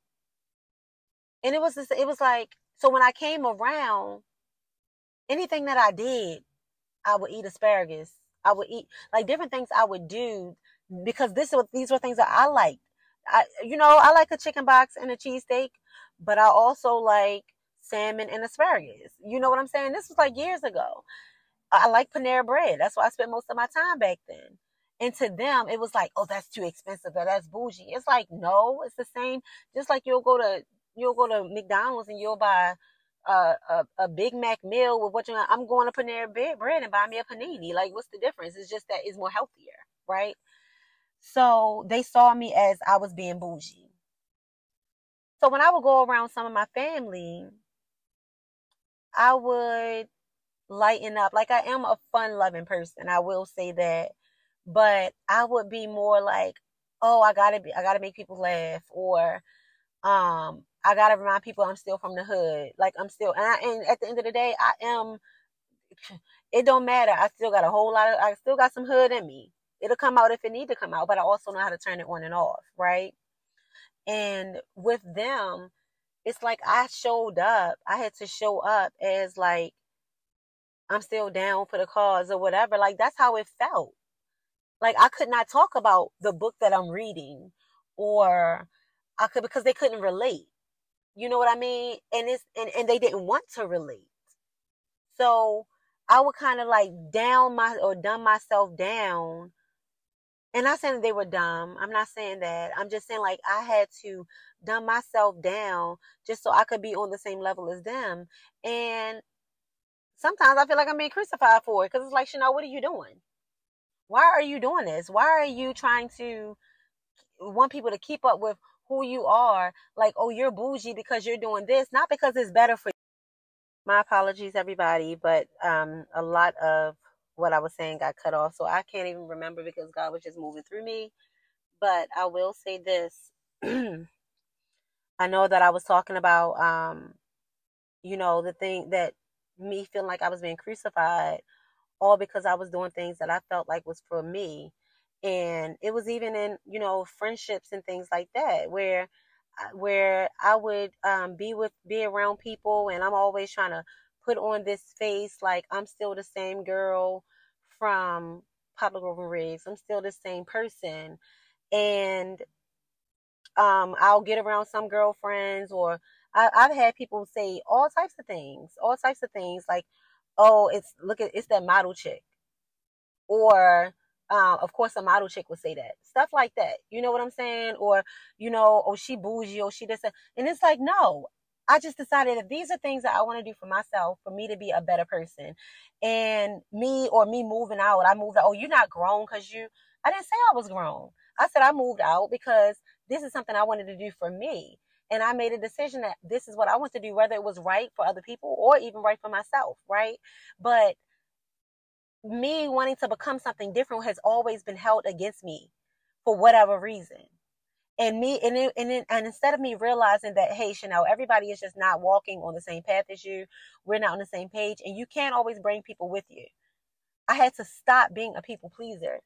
and it was, just, it was like, so when I came around, anything that I did, I would eat asparagus. I would eat like different things I would do because this these were things that I liked. I you know, I like a chicken box and a cheesesteak, but I also like salmon and asparagus. You know what I'm saying? This was like years ago. I like Panera bread. That's why I spent most of my time back then. And to them, it was like, oh, that's too expensive or that's bougie. It's like, no, it's the same. Just like you'll go to you'll go to McDonald's and you'll buy a, a, a Big Mac meal with what you're. I'm going to Panera Bread and buy me a panini. Like, what's the difference? It's just that it's more healthier, right? So they saw me as I was being bougie. So when I would go around some of my family, I would lighten up. Like I am a fun loving person. I will say that. But I would be more like, oh, I gotta be I gotta make people laugh or um I gotta remind people I'm still from the hood. Like I'm still, and, I, and at the end of the day, I am. It don't matter. I still got a whole lot of. I still got some hood in me. It'll come out if it need to come out, but I also know how to turn it on and off, right? And with them, it's like I showed up. I had to show up as like I'm still down for the cause or whatever. Like that's how it felt. Like I could not talk about the book that I'm reading or I could because they couldn't relate. You know what I mean? And it's and, and they didn't want to relate. So I would kind of like down my or dumb myself down. And not saying they were dumb. I'm not saying that. I'm just saying like I had to dumb myself down just so I could be on the same level as them. And sometimes I feel like I'm being crucified for it because it's like, Chanel, what are you doing? Why are you doing this? Why are you trying to want people to keep up with who you are, like, oh, you're bougie because you're doing this, not because it's better for you. My apologies, everybody, but um, a lot of what I was saying got cut off, so I can't even remember because God was just moving through me. But I will say this. I know that I was talking about, um, you know, the thing that me feeling like I was being crucified, all because I was doing things that I felt like was for me and it was even in you know friendships and things like that where where I would um, be with be around people and I'm always trying to put on this face like I'm still the same girl from Poplar Grove and Riggs. I'm still the same person and um, I'll get around some girlfriends or I, I've had people say all types of things, all types of things like, oh, it's look at it's that model chick, or um, of course, a model chick would say that stuff like that. You know what I'm saying? Or you know, oh she bougie, or she this, and it's like no, I just decided that these are things that I want to do for myself, for me to be a better person. And me or me moving out, I moved out. Oh, you're not grown because you, I didn't say I was grown. I said I moved out because this is something I wanted to do for me. And I made a decision that this is what I want to do, whether it was right for other people or even right for myself, right? But me wanting to become something different has always been held against me for whatever reason. And me and it, and, it, and instead of me realizing that hey chanel everybody is just not walking on the same path as you we're not on the same page and you can't always bring people with you. I had to stop being a people pleaser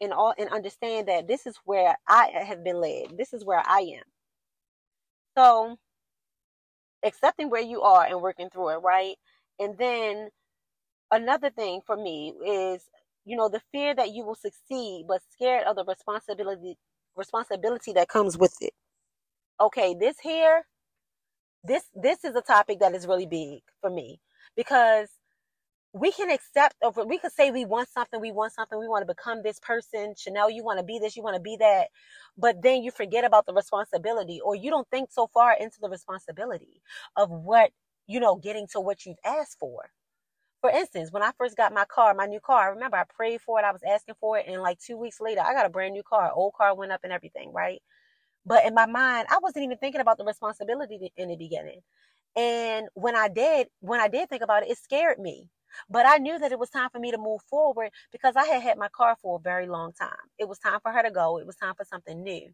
and all and understand that this is where i have been led. This is where i am so accepting where you are and working through it right and then another thing for me is you know the fear that you will succeed but scared of the responsibility responsibility that comes with it. Okay, this here, this this is a topic that is really big for me because we can accept over we could say we want something, we want something, we want to become this person. Chanel, you want to be this, you want to be that, but then you forget about the responsibility or you don't think so far into the responsibility of what, you know, getting to what you've asked for for instance, when I first got my car, my new car, I remember I prayed for it, I was asking for it, and like two weeks later, I got a brand new car. Old car went up and everything, right? But in my mind, I wasn't even thinking about the responsibility in the beginning. And when I did, when I did think about it, it scared me. But I knew that it was time for me to move forward because I had had my car for a very long time. It was time for her to go. It was time for something new.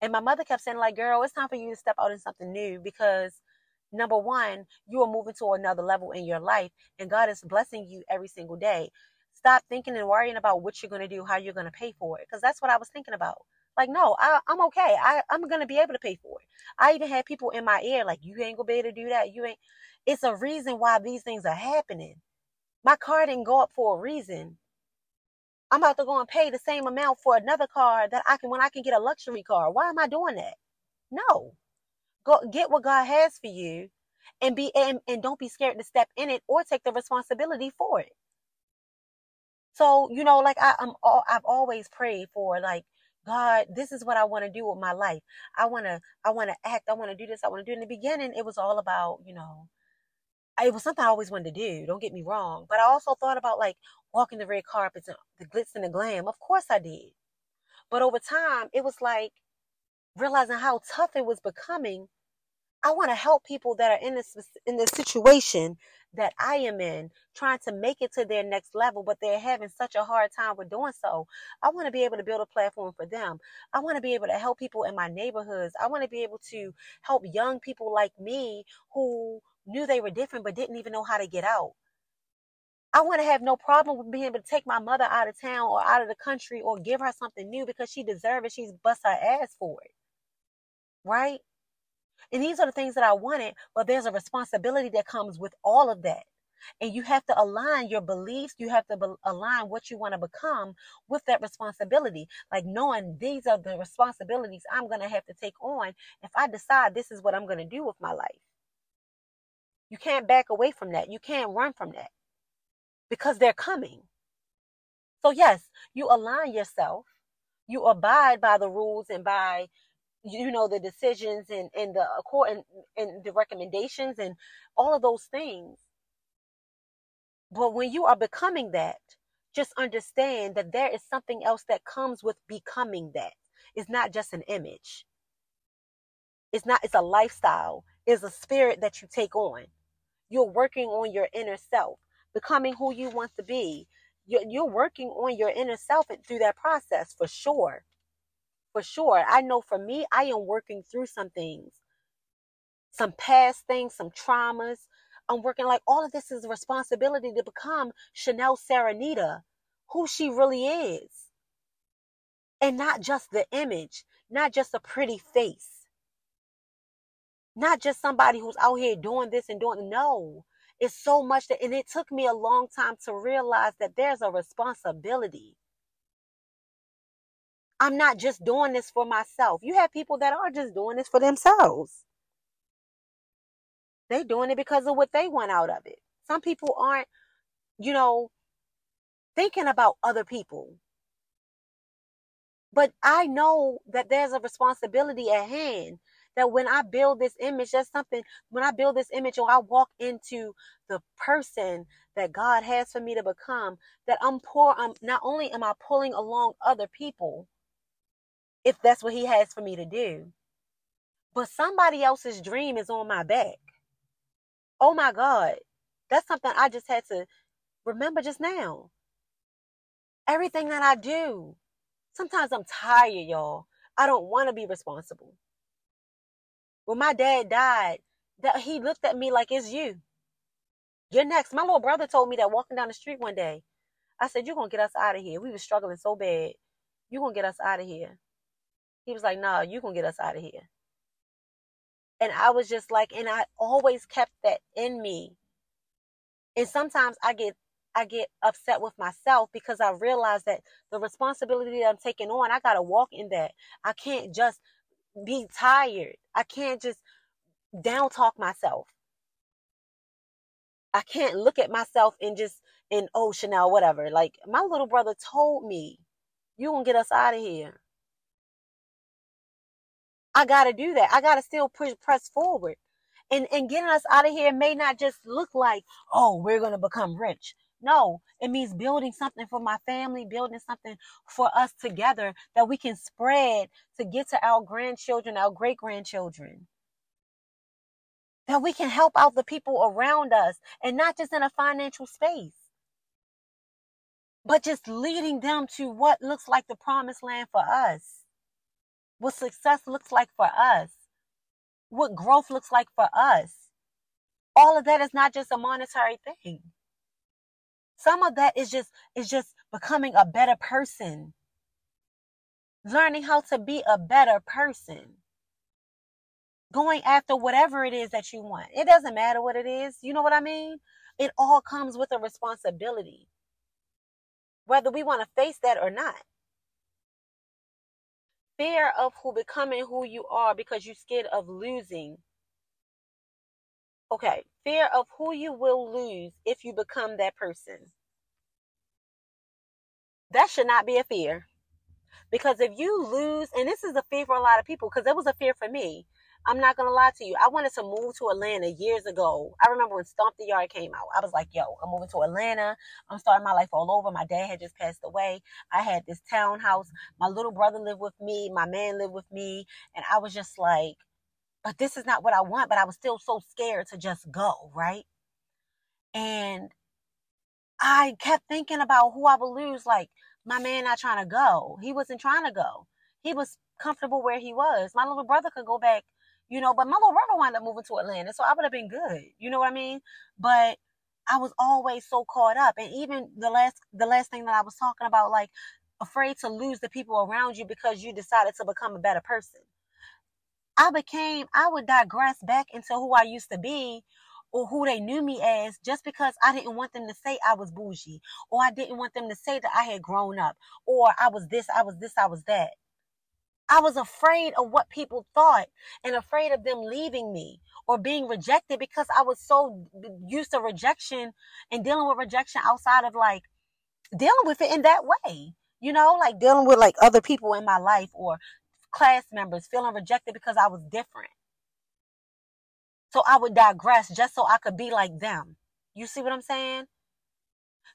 And my mother kept saying, like, girl, it's time for you to step out in something new because number one, you are moving to another level in your life and God is blessing you every single day. Stop thinking and worrying about what you're going to do, how you're going to pay for it. Because that's what I was thinking about. Like, no, I, am okay. I, I'm going to be able to pay for it. I even had people in my ear, like, you ain't going to be able to do that. You ain't. It's a reason why these things are happening. My car didn't go up for a reason. I'm about to go and pay the same amount for another car that I can when I can get a luxury car. Why am I doing that? No. Go get what God has for you and be and, and don't be scared to step in it or take the responsibility for it. So, you know, like I, I'm all I've always prayed for like God, this is what I want to do with my life. I want to, I want to act. I want to do this. I want to do. it. In the beginning, it was all about, you know, it was something I always wanted to do. Don't get me wrong. But I also thought about like walking the red carpets and the glitz and the glam. Of course I did. But over time, it was like realizing how tough it was becoming I want to help people that are in this in this situation that I am in, trying to make it to their next level, but they're having such a hard time with doing so. I want to be able to build a platform for them. I want to be able to help people in my neighborhoods. I want to be able to help young people like me who knew they were different but didn't even know how to get out. I want to have no problem with being able to take my mother out of town or out of the country or give her something new because she deserves it. She's bust her ass for it. Right? And these are the things that I wanted, but there's a responsibility that comes with all of that. And you have to align your beliefs, you have to be- align what you want to become with that responsibility. Like knowing these are the responsibilities I'm going to have to take on if I decide this is what I'm going to do with my life. You can't back away from that. You can't run from that because they're coming. So, yes, you align yourself, you abide by the rules and by you know the decisions and and the court and, and the recommendations and all of those things. But when you are becoming that just understand that there is something else that comes with becoming that. It's not just an image. It's not it's a lifestyle. It's a spirit that you take on you're working on your inner self becoming who you want to be you're, you're working on your inner self through that process for sure for sure. I know for me, I am working through some things, some past things, some traumas. I'm working like all of this is a responsibility to become Chanel Serenita, who she really is. And not just the image, not just a pretty face, not just somebody who's out here doing this and doing no. It's so much that, and it took me a long time to realize that there's a responsibility I'm not just doing this for myself. You have people that are just doing this for themselves. They're doing it because of what they want out of it. Some people aren't, you know, thinking about other people. But I know that there's a responsibility at hand that when I build this image, that's something, when I build this image or I walk into the person that God has for me to become, that I'm poor, I'm not only am I pulling along other people, if that's what he has for me to do, but somebody else's dream is on my back. Oh my God. That's something I just had to remember just now. Everything that I do. Sometimes I'm tired, y'all. I don't want to be responsible. When my dad died, that he looked at me like it's you. You're next. My little brother told me that walking down the street one day. I said, You're gonna get us out of here. We were struggling so bad. You're gonna get us out of here. He was like, No, you're gonna get us out of here. And I was just like, and I always kept that in me. And sometimes I get I get upset with myself because I realize that the responsibility that I'm taking on, I gotta walk in that. I can't just be tired. I can't just down talk myself. I can't look at myself and just in oh Chanel, whatever. Like my little brother told me, you gonna get us out of here. I gotta do that. I gotta still push press forward. And and getting us out of here may not just look like, oh, we're gonna become rich. No, it means building something for my family, building something for us together that we can spread to get to our grandchildren, our great grandchildren. That we can help out the people around us and not just in a financial space, but just leading them to what looks like the promised land for us, what success looks like for us, what growth looks like for us. All of that is not just a monetary thing. Some of that is just is just becoming a better person. Learning how to be a better person. Going after whatever it is that you want. It doesn't matter what it is. You know what I mean? It all comes with a responsibility. Whether we want to face that or not. Fear of who becoming who you are because you're scared of losing Okay, fear of who you will lose if you become that person. That should not be a fear. Because if you lose, and this is a fear for a lot of people, because it was a fear for me. I'm not gonna lie to you. I wanted to move to Atlanta years ago. I remember when Stomp the Yard came out. I was like, yo, I'm moving to Atlanta. I'm starting my life all over. My dad had just passed away. I had this townhouse. My little brother lived with me. My man lived with me. And I was just like, but this is not what I want. But I was still so scared to just go, right? And I kept thinking about who I would lose. Like, my man not trying to go. He wasn't trying to go. He was comfortable where he was. My little brother could go back, you know, but my little brother wound up moving to Atlanta. So I would have been good. You know what I mean? But I was always so caught up. And even the last the last thing that I was talking about, like afraid to lose the people around you because you decided to become a better person. I became, I would digress back into who I used to be or who they knew me as just because I didn't want them to say I was bougie or I didn't want them to say that I had grown up or I was this, I was this, I was that. I was afraid of what people thought and afraid of them leaving me or being rejected because I was so used to rejection and dealing with rejection outside of like dealing with it in that way. You know, like dealing with like other people in my life or class members feeling rejected because I was different. So I would digress just so I could be like them. You see what I'm saying?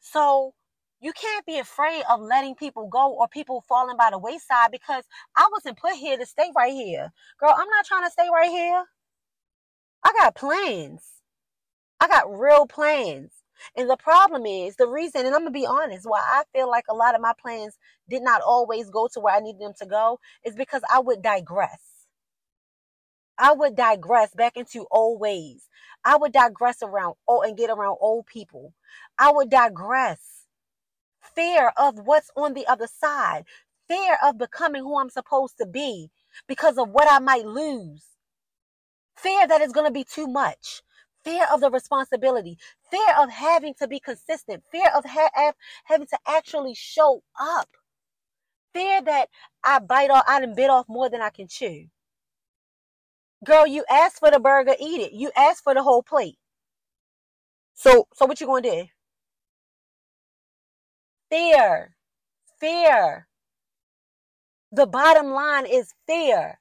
So you can't be afraid of letting people go or people falling by the wayside because I wasn't put here to stay right here. Girl, I'm not trying to stay right here. I got plans. I got real plans. And the problem is the reason, and I'm gonna be honest, why I feel like a lot of my plans did not always go to where I needed them to go is because I would digress. I would digress back into old ways. I would digress around oh and get around old people. I would digress. Fear of what's on the other side. Fear of becoming who I'm supposed to be because of what I might lose. Fear that it's going to be too much fear of the responsibility, fear of having to be consistent, fear of ha- having to actually show up, fear that I bite off, I done bit off more than I can chew. Girl, you asked for the burger, eat it. You asked for the whole plate. So, so what you gonna do? Fear, fear. The bottom line is fear.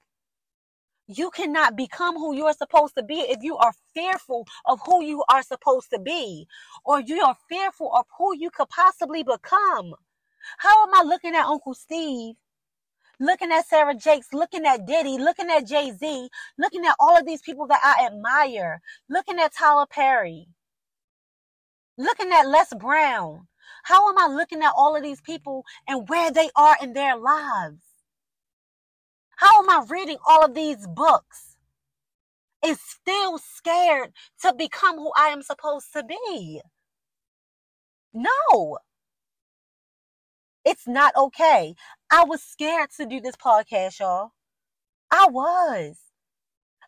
You cannot become who you are supposed to be if you are fearful of who you are supposed to be, or you are fearful of who you could possibly become. How am I looking at Uncle Steve looking at Sarah Jakes, looking at Diddy, looking at Jay Z, looking at all of these people that I admire, looking at Tyler Perry, looking at Les Brown. How am I looking at all of these people and where they are in their lives? How am I reading all of these books and still scared to become who I am supposed to be? No. It's not okay. I was scared to do this podcast, y'all. I was.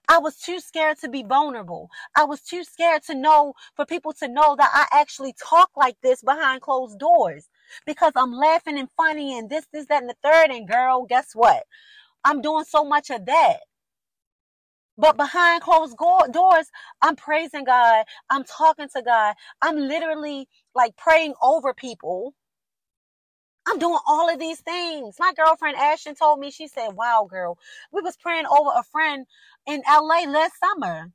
I was too scared to be vulnerable. I was too scared to know for people to know that I actually talk like this behind closed doors because I'm laughing and funny and this, this, that, and the third. And girl, guess what? I'm doing so much of that. But behind closed doors, I'm praising God. I'm talking to God. I'm literally like praying over people I'm doing all of these things. My girlfriend Ashton told me, she said, Wow, girl, we was praying over a friend in LA last summer.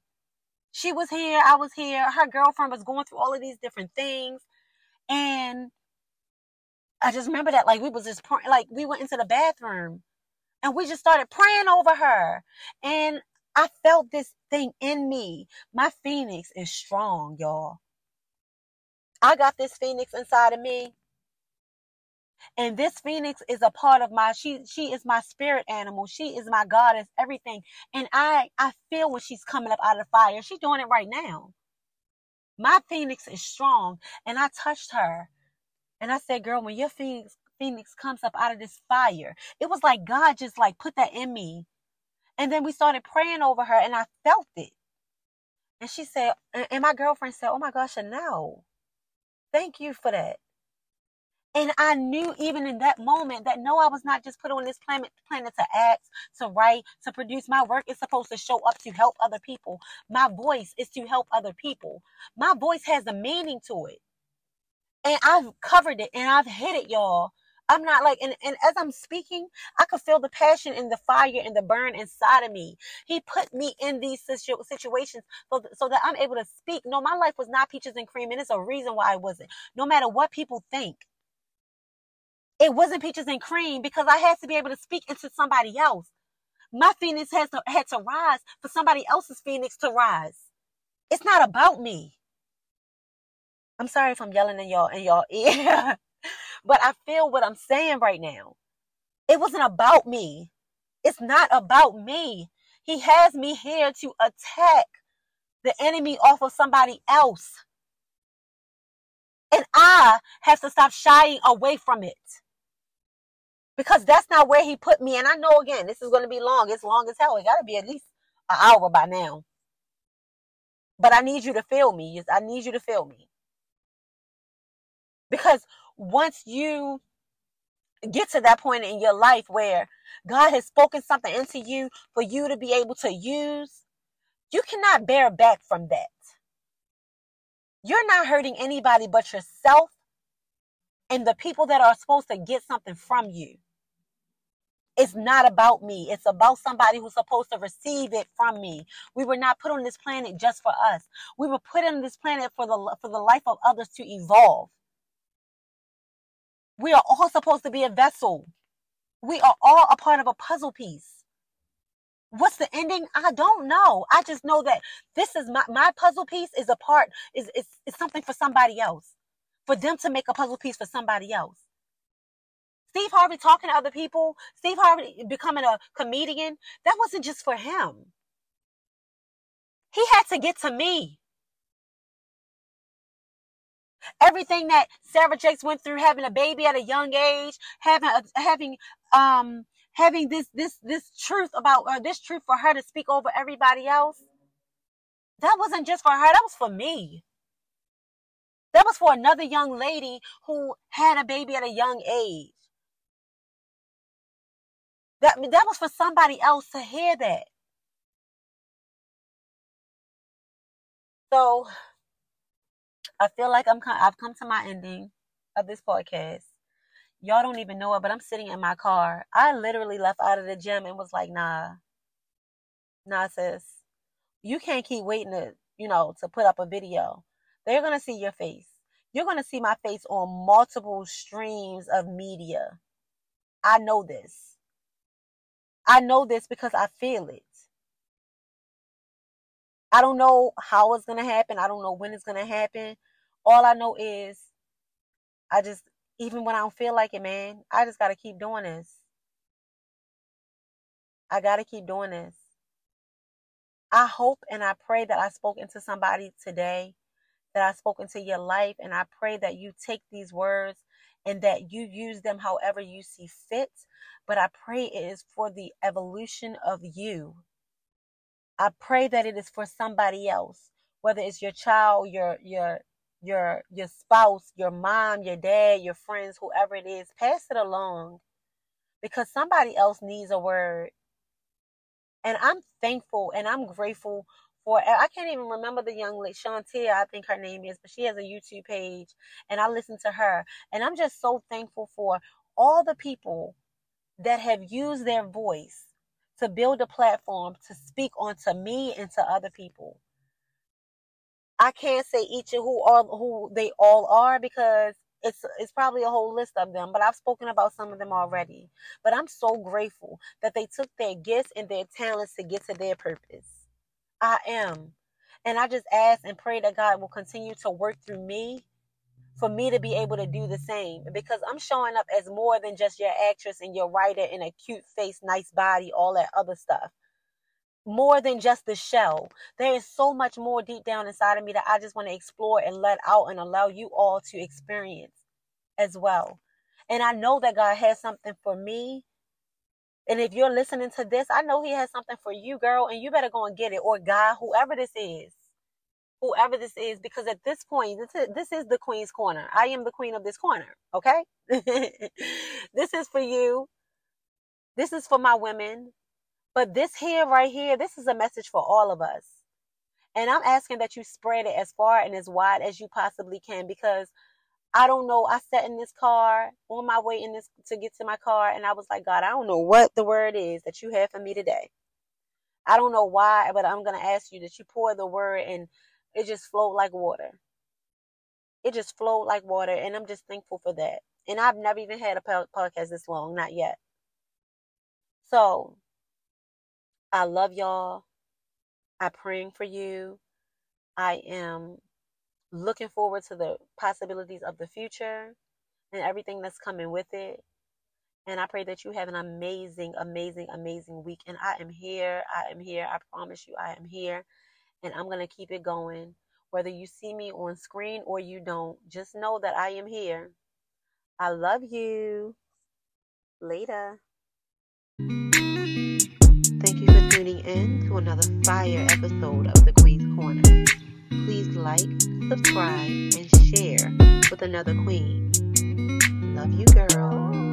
She was here, I was here. Her girlfriend was going through all of these different things. And I just remember that like we was just praying, like we went into the bathroom and we just started praying over her. And I felt this thing in me. My phoenix is strong, y'all. I got this phoenix inside of me. And this phoenix is a part of my she she is my spirit animal. She is my goddess everything. And i i feel when she's coming up out of the fire. She's doing it right now. My phoenix is strong. And i touched her. And i said girl when your phoenix phoenix comes up out of this fire it was like god just like put that in me and then we started praying over her and i felt it and she said and my girlfriend said oh my gosh no thank you for that and I knew even in that moment that no, I was not just put on this planet, planet to act, to write, to produce. My work is supposed to show up to help other people. My voice is to help other people. My voice has a meaning to it. And I've covered it and I've hit it, y'all. I'm not like, and, and as I'm speaking, I could feel the passion and the fire and the burn inside of me. He put me in these situ- situations so, so that I'm able to speak. No, my life was not peaches and cream, and it's a reason why I wasn't. No matter what people think, it wasn't peaches and cream because I had to be able to speak into somebody else. My phoenix has to, had to rise for somebody else's phoenix to rise. It's not about me. I'm sorry if I'm yelling in y'all in y'all ear, but I feel what I'm saying right now. It wasn't about me. It's not about me. He has me here to attack the enemy off of somebody else. And I have to stop shying away from it because that's not where he put me. And I know again, this is going to be long. It's long as hell. It got to be at least an hour by now. But I need you to feel me. I need you to feel me. Because once you get to that point in your life where God has spoken something into you for you to be able to use, you cannot bear back from that. You're not hurting anybody but yourself and the people that are supposed to get something from you. It's not about me. It's about somebody who's supposed to receive it from me. We were not put on this planet just for us. We were put on this planet for the for the life of others to evolve. We are all supposed to be a vessel. We are all a part of a puzzle piece. What's the ending? I don't know. I just know that this is my my puzzle piece is a part is is, is something for somebody else. For them to make a puzzle piece for somebody else. Steve Harvey talking to other people, Steve Harvey becoming a comedian, that wasn't just for him. He had to get to me. Everything that Sarah Jakes went through, having a baby at a young age, having a, having um having this this this truth about uh, this truth for her to speak over everybody else. That wasn't just for her. That was for me. That was for another young lady who had a baby at a young age. That that was for somebody else to hear that. So I feel like I'm I've come to my ending of this podcast. Y'all don't even know it, but I'm sitting in my car. I literally left out of the gym and was like, nah, Nah, sis, you can't keep waiting to, you know, to put up a video. They're gonna see your face. You're gonna see my face on multiple streams of media. I know this. I know this because I feel it. I don't know how it's gonna happen. I don't know when it's gonna happen. All I know is I just even when I don't feel like it, man, I just gotta keep doing this. I gotta keep doing this. I hope and I pray that I spoke into somebody today, that I spoke into your life, and I pray that you take these words and that you use them however you see fit. But I pray it is for the evolution of you. I pray that it is for somebody else, whether it's your child, your your your your spouse, your mom, your dad, your friends, whoever it is, pass it along because somebody else needs a word and I'm thankful and I'm grateful for I can't even remember the young lady Shantia, I think her name is, but she has a YouTube page and I listen to her. And I'm just so thankful for all the people that have used their voice to build a platform to speak onto me and to other people. I can't say each of who all who they all are because it's it's probably a whole list of them, but I've spoken about some of them already. But I'm so grateful that they took their gifts and their talents to get to their purpose. I am. And I just ask and pray that God will continue to work through me for me to be able to do the same because I'm showing up as more than just your actress and your writer and a cute face, nice body, all that other stuff more than just the shell. There is so much more deep down inside of me that I just want to explore and let out and allow you all to experience as well. And I know that God has something for me. And if you're listening to this, I know He has something for you, girl, and you better go and get it. Or God, whoever this is, whoever this is, because at this point, this is, this is the Queen's Corner. I am the Queen of this corner, okay? this is for you. This is for my women. But this here, right here, this is a message for all of us. And I'm asking that you spread it as far and as wide as you possibly can because I don't know. I sat in this car on my way in this to get to my car and I was like, God, I don't know what the word is that you have for me today. I don't know why, but I'm going to ask you that you pour the word and it just flowed like water. It just flowed like water and I'm just thankful for that. And I've never even had a podcast this long, not yet. So, I love y'all. I'm praying for you. I am looking forward to the possibilities of the future and everything that's coming with it. And I pray that you have an amazing, amazing, amazing week. And I am here. I am here. I promise you, I am here. And I'm going to keep it going. Whether you see me on screen or you don't, just know that I am here. I love you. Later. In to another fire episode of The Queen's Corner. Please like, subscribe, and share with another queen. Love you, girl.